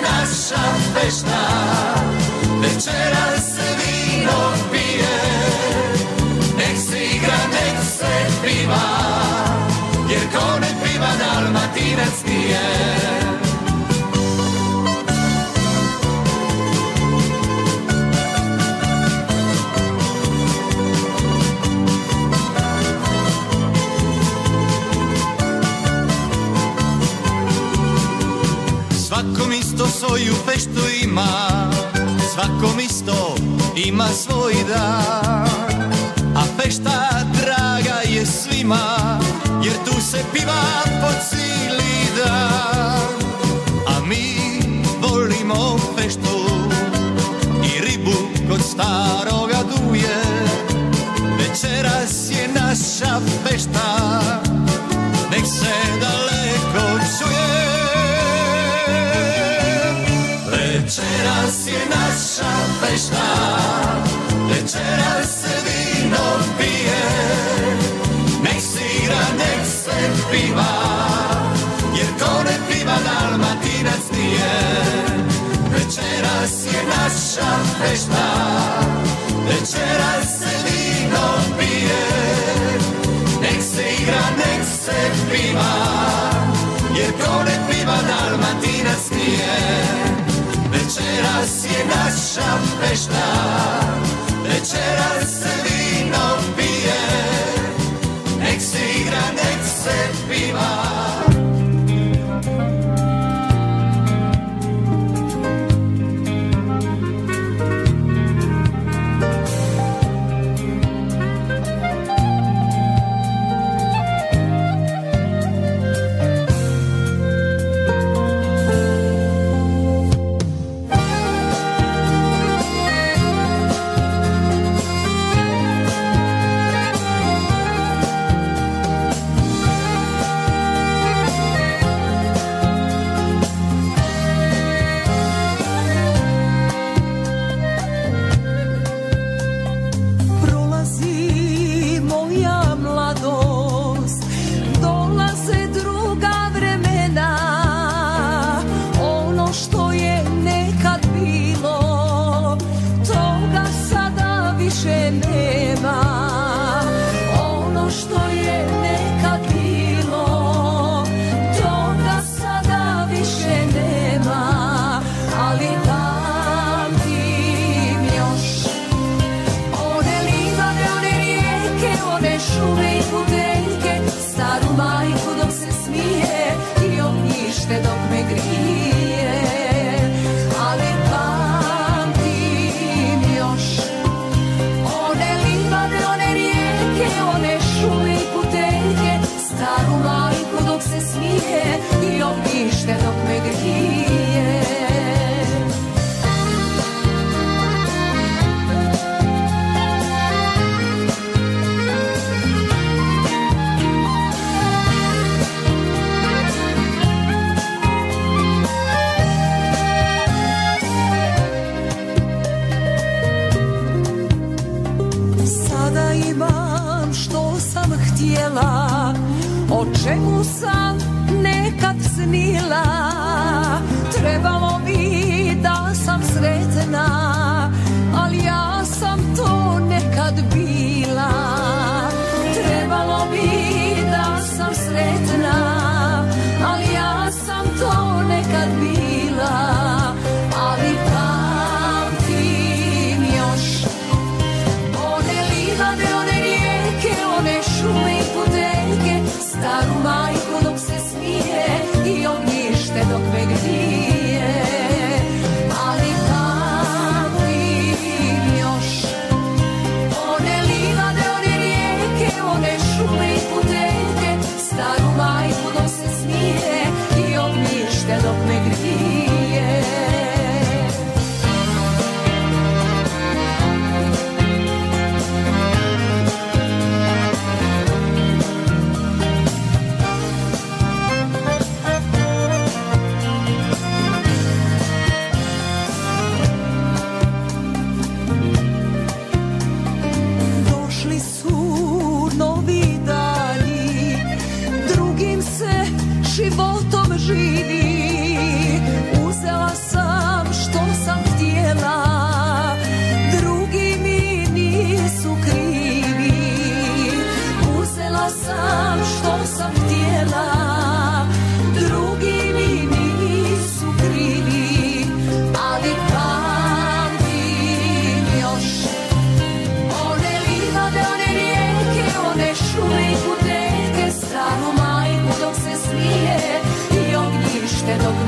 naša fešta Večeras se vino pije Nek se igra, nek se piva Jer ko ne piva dalmatinac nije svoju feštu ima. Svakom isto ima svoj dan. A fešta draga je svima Jer tu se piva po cijeli dan. A mi volimo feštu I ribu kod staroga duje. Večeras je večeras je naša večeras se vino pije, nek se igra, nek se piva, jer ko ne piva dalmatinac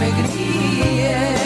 ognjište dok me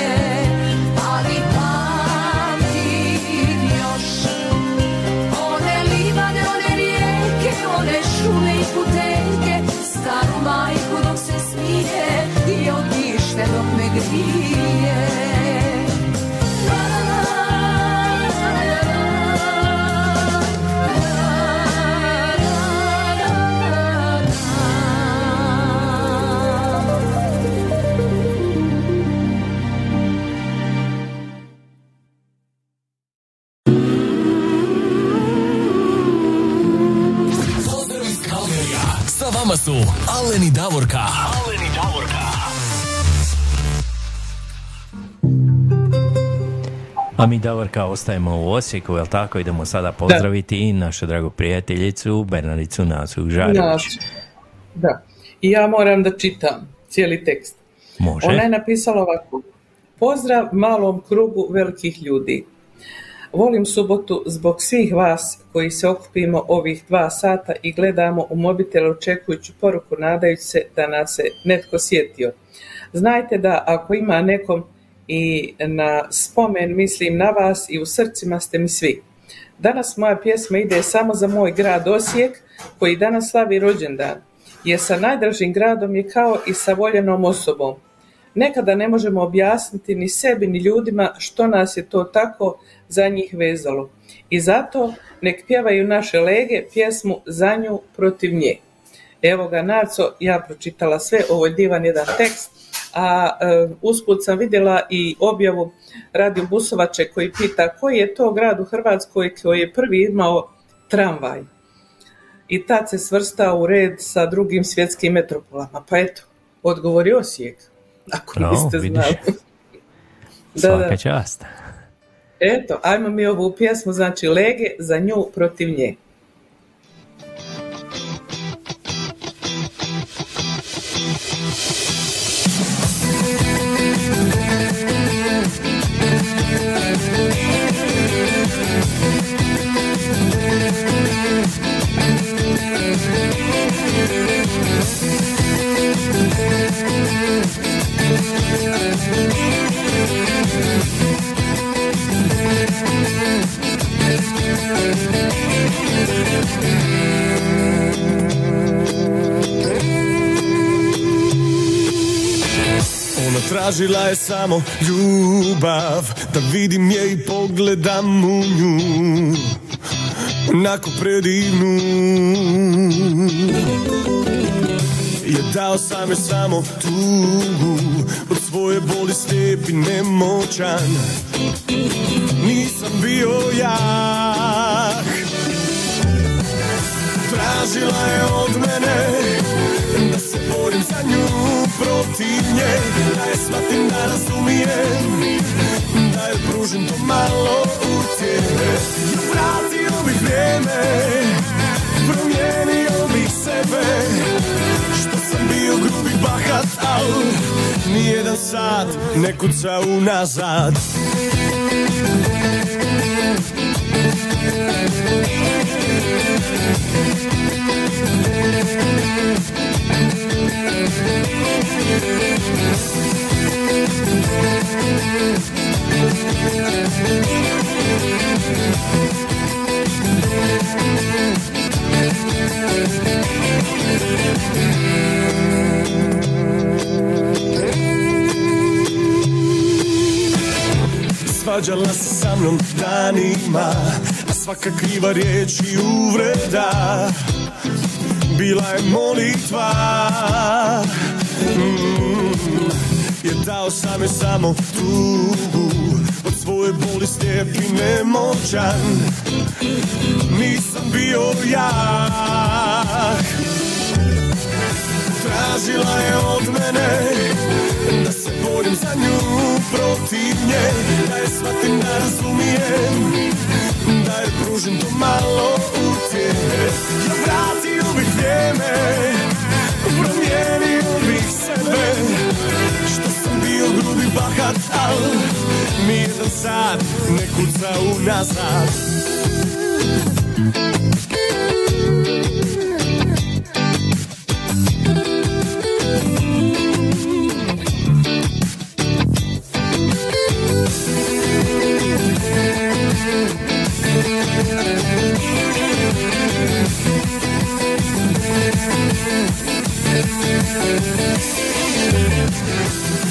A mi Davorka ostajemo u Osijeku, jel tako? Idemo sada pozdraviti i našu dragu prijateljicu Bernardicu Nasu Žarević. Da. I ja moram da čitam cijeli tekst. Može. Ona je napisala ovako. Pozdrav malom krugu velikih ljudi. Volim subotu zbog svih vas koji se okupimo ovih dva sata i gledamo u mobitel očekujući poruku nadajući se da nas se netko sjetio. Znajte da ako ima nekom i na spomen mislim na vas i u srcima ste mi svi. Danas moja pjesma ide samo za moj grad Osijek koji danas slavi rođendan. Jer sa najdražim gradom je kao i sa voljenom osobom. Nekada ne možemo objasniti ni sebi ni ljudima što nas je to tako za njih vezalo. I zato nek pjevaju naše lege pjesmu za nju protiv nje. Evo ga Naco, ja pročitala sve, ovo je divan jedan tekst, a e, usput sam vidjela i objavu Radio Busovače koji pita koji je to grad u Hrvatskoj koji je prvi imao tramvaj. I tad se svrstao u red sa drugim svjetskim metropolama. Pa eto, odgovor je Osijek. Ako niste znali. [laughs] da, Svaka čast. Eto, ajmo mi ovu pjesmu, znači lege za nju protiv nje. Tražila je samo ljubav Da vidim je i pogledam u nju. Onako predivnu Je dao sam je samo tugu Od svoje boli slijep i nemoćan. Nisam bio jak. Tražila je od mene Da se borim za nju protiv nje. Da je shvatim da razumijem Da je pružim to malo utjehe vratio bih vrijeme Promijenio bih sebe. Što sam bio grubi bahat Al nijedan sat ne kuca unazad Svađala se sa mnom danima A svaka kriva riječ i uvreda Bila je molitva. Mm, Jer dao sam je samo tugu. Od svoje boli slijep i nemoćan. Nisam bio jak Tražila je od mene Da se borim za nju protiv nje Da je shvatim da razumijem Da je pružim to malo utjehe. Ja vratio bih vrijeme Promijenio bih sebe. Što sam bio grubi bahat Al nijedan sad ne kuca unazad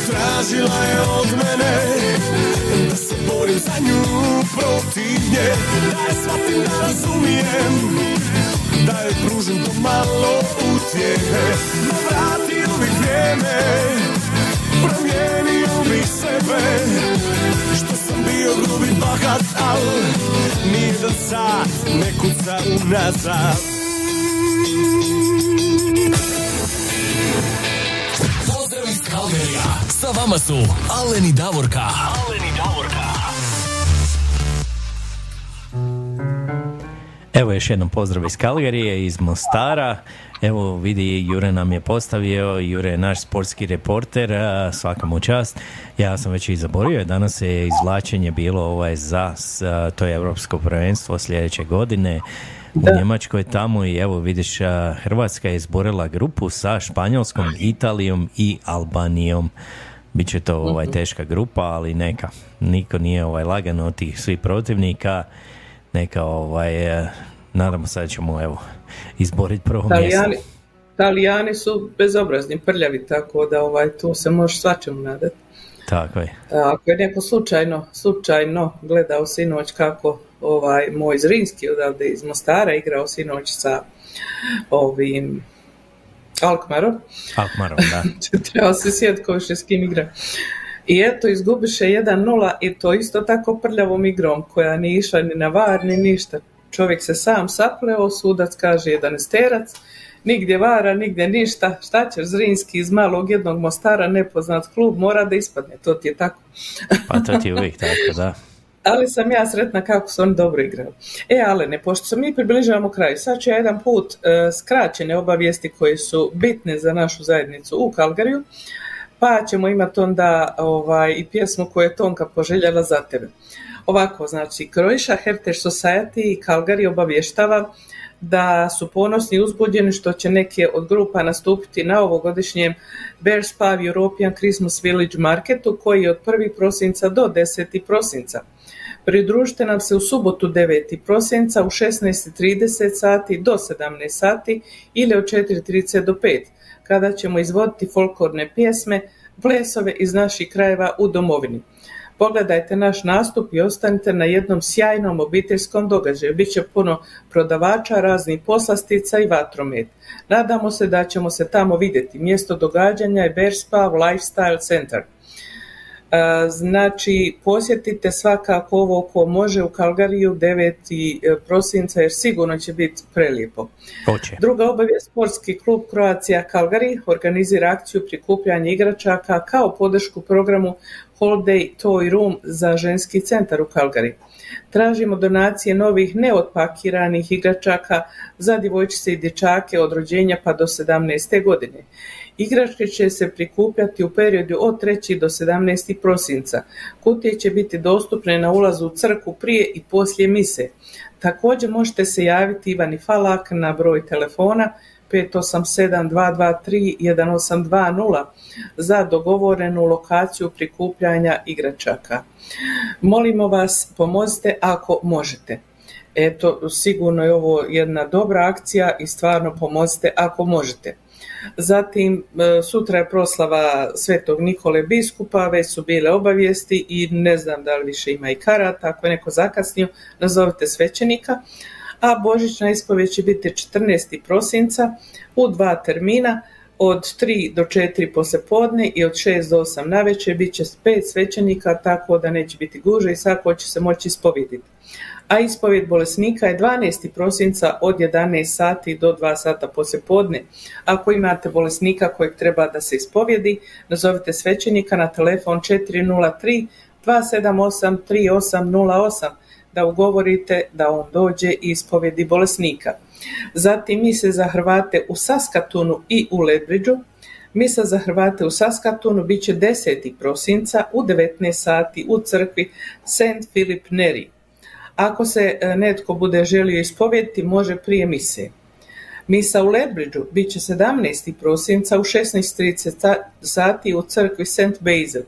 Tražila je od mene Da se borim za nju protiv nje. Da je shvatim da razumijem Da je pružim to malo utjehe. No vratio bih vrijeme Promijenio bih sebe. Što sam bio grubi bahat Al nijedan sat ne kuca unazad Kalgerija. Sa vama su Alen i Davorka. Alen i Davorka. Evo još jednom pozdrav iz Kalgarije, iz Mostara. Evo vidi, Jure nam je postavio, Jure je naš sportski reporter, svaka mu čast. Ja sam već i zaboravio, danas je izvlačenje bilo ovaj za to je Europsko prvenstvo sljedeće godine u Njemačkoj tamo i evo vidiš Hrvatska je izborila grupu sa Španjolskom, Italijom i Albanijom. Biće to ovaj teška grupa, ali neka. Niko nije ovaj lagano od tih svih protivnika. Neka ovaj e, nadamo se da ćemo evo izboriti prvo Talijani, mjesto. Talijani su bezobrazni, prljavi, tako da ovaj, tu se može svačemu nadati. Tako je. Ako je neko slučajno, slučajno gledao sinoć kako ovaj moj Zrinski odavde iz Mostara igrao sinoć sa ovim Alkmarom, Alkmarom, da. [laughs] Treba se sjetiti ko više s kim igra. I eto, izgubiše 1-0 i to isto tako prljavom igrom koja nije išla ni na var ni ništa. Čovjek se sam sapleo, sudac kaže jedan esterac, nigdje vara, nigdje ništa. Šta ćeš Zrinski iz malog jednog Mostara, nepoznat klub, mora da ispadne. To ti je tako. Pa to ti je uvijek tako, da. [laughs] Ali sam ja sretna kako su oni dobro igrali. E, Alene, pošto se mi približavamo kraju, sad ću ja jedan put e, skraćene obavijesti koje su bitne za našu zajednicu u Kalgariju, pa ćemo imati onda ovaj, i pjesmu koju je Tonka poželjela za tebe. Ovako, znači, Croatia Heritage Society i Calgary obavještava da su ponosni i uzbuđeni što će neke od grupa nastupiti na ovogodišnjem Bears Pav European Christmas Village Marketu koji je od 1. prosinca do 10. prosinca. Pridružite nam se u subotu 9. prosinca u 16.30 sati do 17 sati ili od 4.30 do 5 kada ćemo izvoditi folklorne pjesme, plesove iz naših krajeva u domovini. Pogledajte naš nastup i ostanite na jednom sjajnom obiteljskom događaju. Biće puno prodavača, raznih poslastica i vatromet. Nadamo se da ćemo se tamo vidjeti. Mjesto događanja je Berspav Lifestyle Center. E, Znači, posjetite svakako ovo ko može u Kalgariju 9. prosinca jer sigurno će biti prelijepo. Druga obavijest, sportski klub Croatia Calgary organizira akciju prikupljanja igračaka kao podršku programu Holiday Toy Room za ženski centar u Calgary. Tražimo donacije novih neotpakiranih igračaka za djevojčice i dječake od rođenja pa do 17. godine. Igračke će se prikupljati u periodu od 3. do 17. prosinca. Kutije će biti dostupne na ulazu u crku prije i poslije mise. Također možete se javiti Ivani Falak na broj telefona 587-223-1820 za dogovorenu lokaciju prikupljanja igračaka. Molimo vas, pomozite ako možete. Eto, sigurno je ovo jedna dobra akcija i stvarno pomozite ako možete. Zatim, e, sutra je proslava Svetog Nikole biskupa, već su bile obavijesti i ne znam da li više ima i karata, ako je neko zakasnio, nazovite svećenika. A Božićna ispovjed će biti 14. prosinca u dva termina, od 3 do 4 poslijepodne i od 6 do 8 navečer bit će pet svećenika, tako da neće biti guže i svako će se moći ispoviditi. A ispovjed bolesnika je 12. prosinca od 11 sati do 2 sata poslijepodne. Ako imate bolesnika kojeg treba da se ispovjedi, nazovite svećenika na telefon 403 278 3808 da ugovorite da on dođe i ispovjedi bolesnika. Zatim mise za Hrvate u Saskatunu i u Ledbridžu. Misa za Hrvate u Saskatunu bit će 10. prosinca u 19 sati u crkvi St. Philip Neri. Ako se e, netko bude želio ispovjediti, može prije mise. Misa u Ledbridgeu bit će 17. prosinca u 16.30 sa- sati u crkvi St. Basil.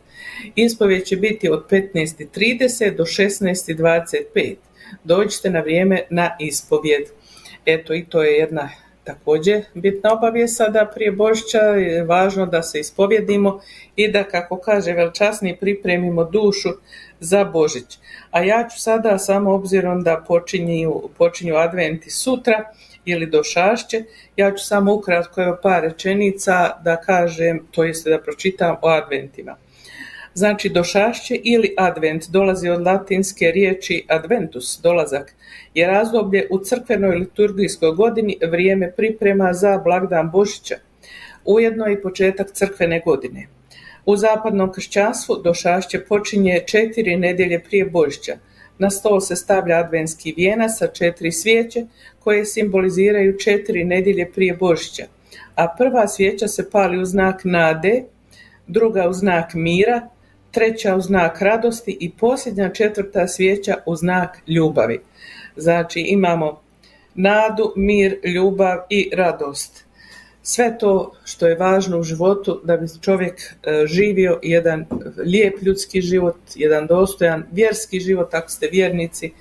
Ispovjed će biti od 15.30 do 16.25. Dođite na vrijeme na ispovjed. Eto i to je jedna također bitna obavijest sada prije Božića je važno da se ispovjedimo i da kako kaže velčasni pripremimo dušu za Božić. A ja ću sada samo obzirom da počinju, počinju adventi sutra ili do šašće, ja ću samo ukratko evo par rečenica da kažem, to jest da pročitam o adventima. Znači došašće ili advent dolazi od latinske riječi adventus, dolazak, je razdoblje u crkvenoj liturgijskoj godini vrijeme priprema za blagdan Božića, ujedno i početak crkvene godine. U zapadnom kršćanstvu došašće počinje četiri nedjelje prije Božića. Na stol se stavlja adventski vijenac sa četiri svijeće koje simboliziraju četiri nedjelje prije Božića. A prva svijeća se pali u znak nade, druga u znak mira, treća u znak radosti i posljednja četvrta svijeća u znak ljubavi. Znači imamo nadu, mir, ljubav i radost. Sve to što je važno u životu da bi čovjek e, živio jedan lijep ljudski život, jedan dostojan vjerski život ako ste vjernici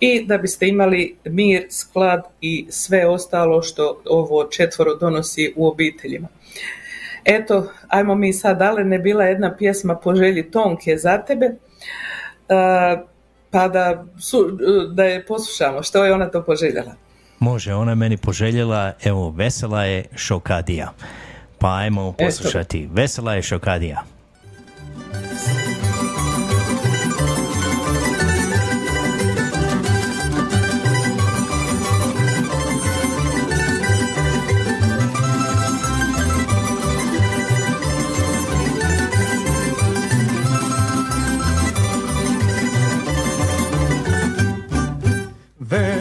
i da biste imali mir, sklad i sve ostalo što ovo četvoro donosi u obiteljima. Eto, ajmo mi sad, ali ne bila jedna pjesma po želji Tonke za tebe, e, pa da, su, da je poslušamo što je ona to poželjela. Može, ona je meni poželjela, evo, vesela je šokadija. Pa ajmo poslušati. Vesela je šokadija.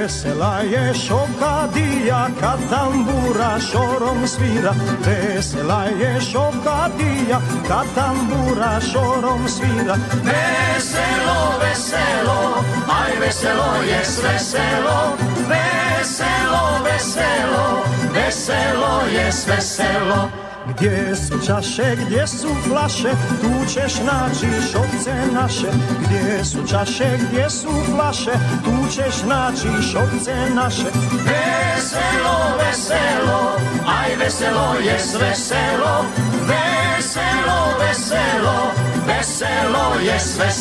Vesela je šokadija kad tambura šorom svira. Vesela je šokadija kad tambura šorom svira. Veselo, veselo, aj veselo je sve selo Veselo, veselo, veselo je sve selo Gdje su čaše, gdje su flaše, tu ćeš naći šokce naše. Gdje su čaše, gdje su flaše, tu ćeš naći šokce naše. Veselo, veselo, aj veselo je sve selo Veselo, veselo, veselo je sve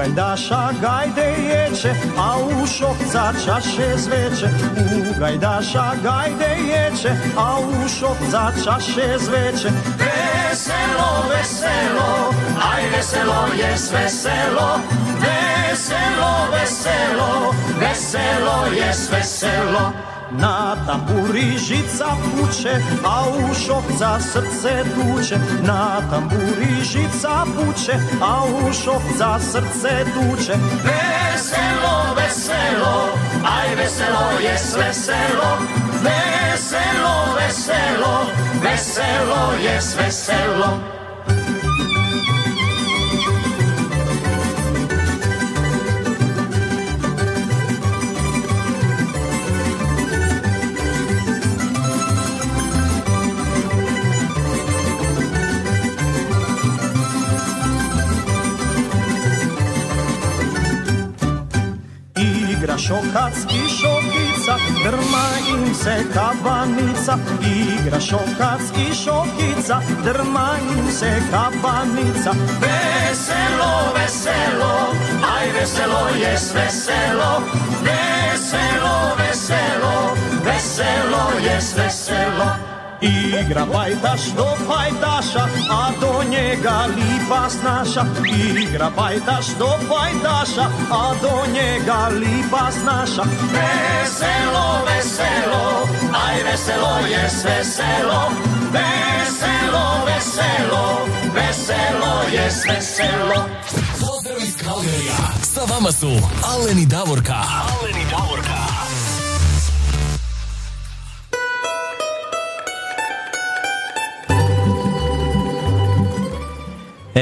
gajdaša gajde ječe, a u šokca čaše zveče. U gajdaša gajde ječe, a u šokca čaše zveče. Veselo, veselo, aj veselo je sve selo Veselo, veselo, veselo je sve selo Na tamburi žica puče, a u šokca srce tuče. Na tamburi žica puče, a u šokca srce tuče. Veselo, veselo, aj veselo je sve selo Veselo, veselo, veselo je sve selo Igra šokac i šokica, drma im se kabanica. Igra šokac i šokica, drma im se kabanica. Veselo, veselo, aj veselo je sve selo Veselo, veselo, veselo je sve Igra pajtaš do pajtaša, a do njega lipa snaša. Igra pajtaš do pajtaša, a do njega lipa snaša. Veselo, veselo, aj veselo je sve selo Veselo, veselo, veselo je sve selo Pozdrav iz Kalgerija. Sa vama su Aleni Davorka. Aleni Davorka.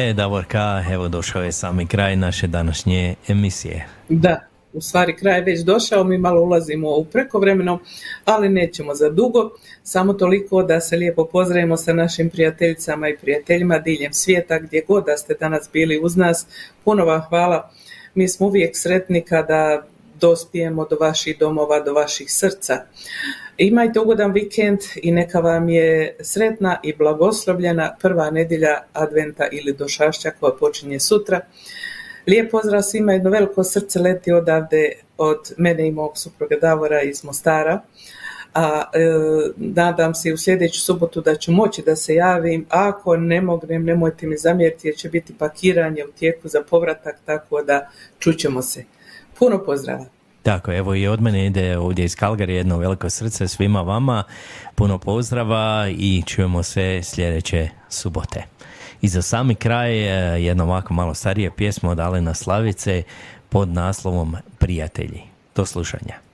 E, Davorka, evo došao je sami kraj naše današnje emisije. Da, u stvari kraj je već došao, mi malo ulazimo u prekovremeno, ali nećemo za dugo, samo toliko da se lijepo pozdravimo sa našim prijateljicama i prijateljima diljem svijeta, gdje god da ste danas bili uz nas. Puno vam hvala, mi smo uvijek sretni kada dospijemo do vaših domova, do vaših srca. Imajte ugodan vikend i neka vam je sretna i blagoslovljena prva nedjelja adventa ili došašća koja počinje sutra. Lijep pozdrav svima, jedno veliko srce leti odavde od mene i mog supruga Davora iz Mostara. A e, nadam se u sljedeću subotu da ću moći da se javim. Ako ne mognem, nemojte mi zamjeriti jer će biti pakiranje u tijeku za povratak, tako da čućemo se. Puno pozdrava. Tako, evo i od mene ide ovdje iz Kalgari jedno veliko srce svima vama, puno pozdrava i čujemo se sljedeće subote. I za sami kraj e, jedna ovako malo starije pjesma od Alena Slavice pod naslovom Prijatelji. Do slušanja.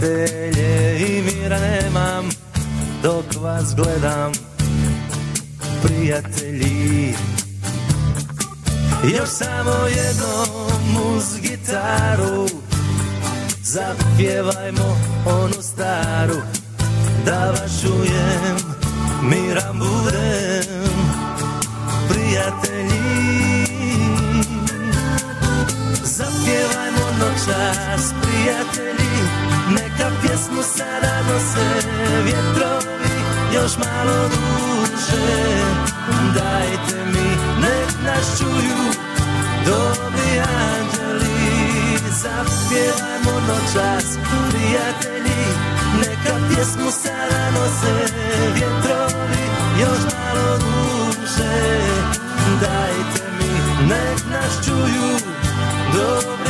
Postelje i mira nemam Dok vas gledam, prijatelji. Još samo jednom uz gitaru Zapjevajmo onu staru Da vas miran budem Noćas, prijatelji. Neka pjesmu sada nose vjetrovi Još malo duže. Dajte mi, nek nas čuju Dobri anđeli. Zapjevajmo noćas, prijatelji. Neka pjesmu sada nose vjetrovi Još malo duže. Dajte mi, nek nas čuju dobri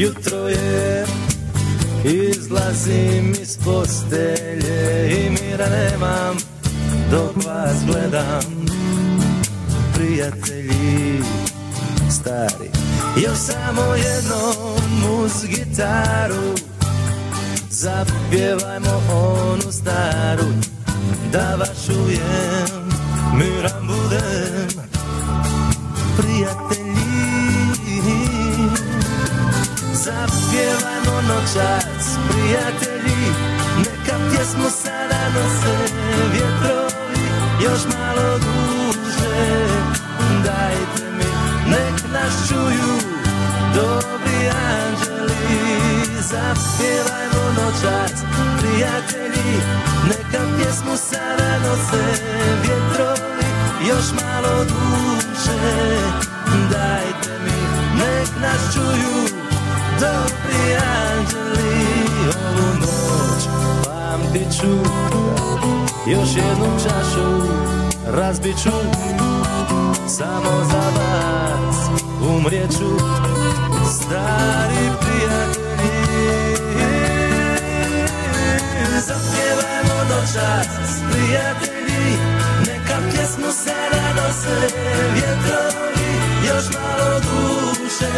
jutro je Izlazim iz postelje i mira nemam Dok vas gledam, prijatelji stari. Još samo jednom uz gitaru Zapjevajmo onu staru Da vas čujem, miran budem. Prijatelji Zapjevajmo noćas, prijatelji Neka pjesmu sada nose vjetrovi Još malo duže prijatelji Neka pjesmu sada nose vjetrovi Još malo duže Dajte mi, nek nas čuju Dobri anđeli. Ovu noć pamtit ću Još jednu čašu razbit ću. Samo za vas umrijeću Stari prijatelji Zapjevajmo noćas prijatelji Neka pjesmu sada nose vjetrovi Još malo duše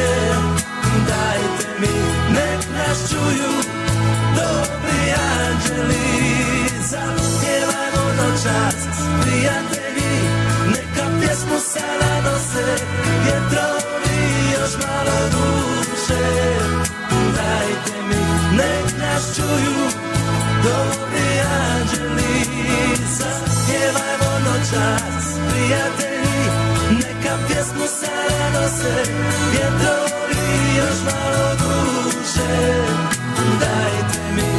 Dajte mi, nek nas čuju Dobri anđeli Zapjevajmo noćas prijatelji Neka pjesmu sada nose vjetrovi Još malo duše Dajte mi, nek nas čuju Dobri pjevajmo ono noćas, prijatelji, neka pjesmu se nose, vjetrovi još malo duše, dajte mi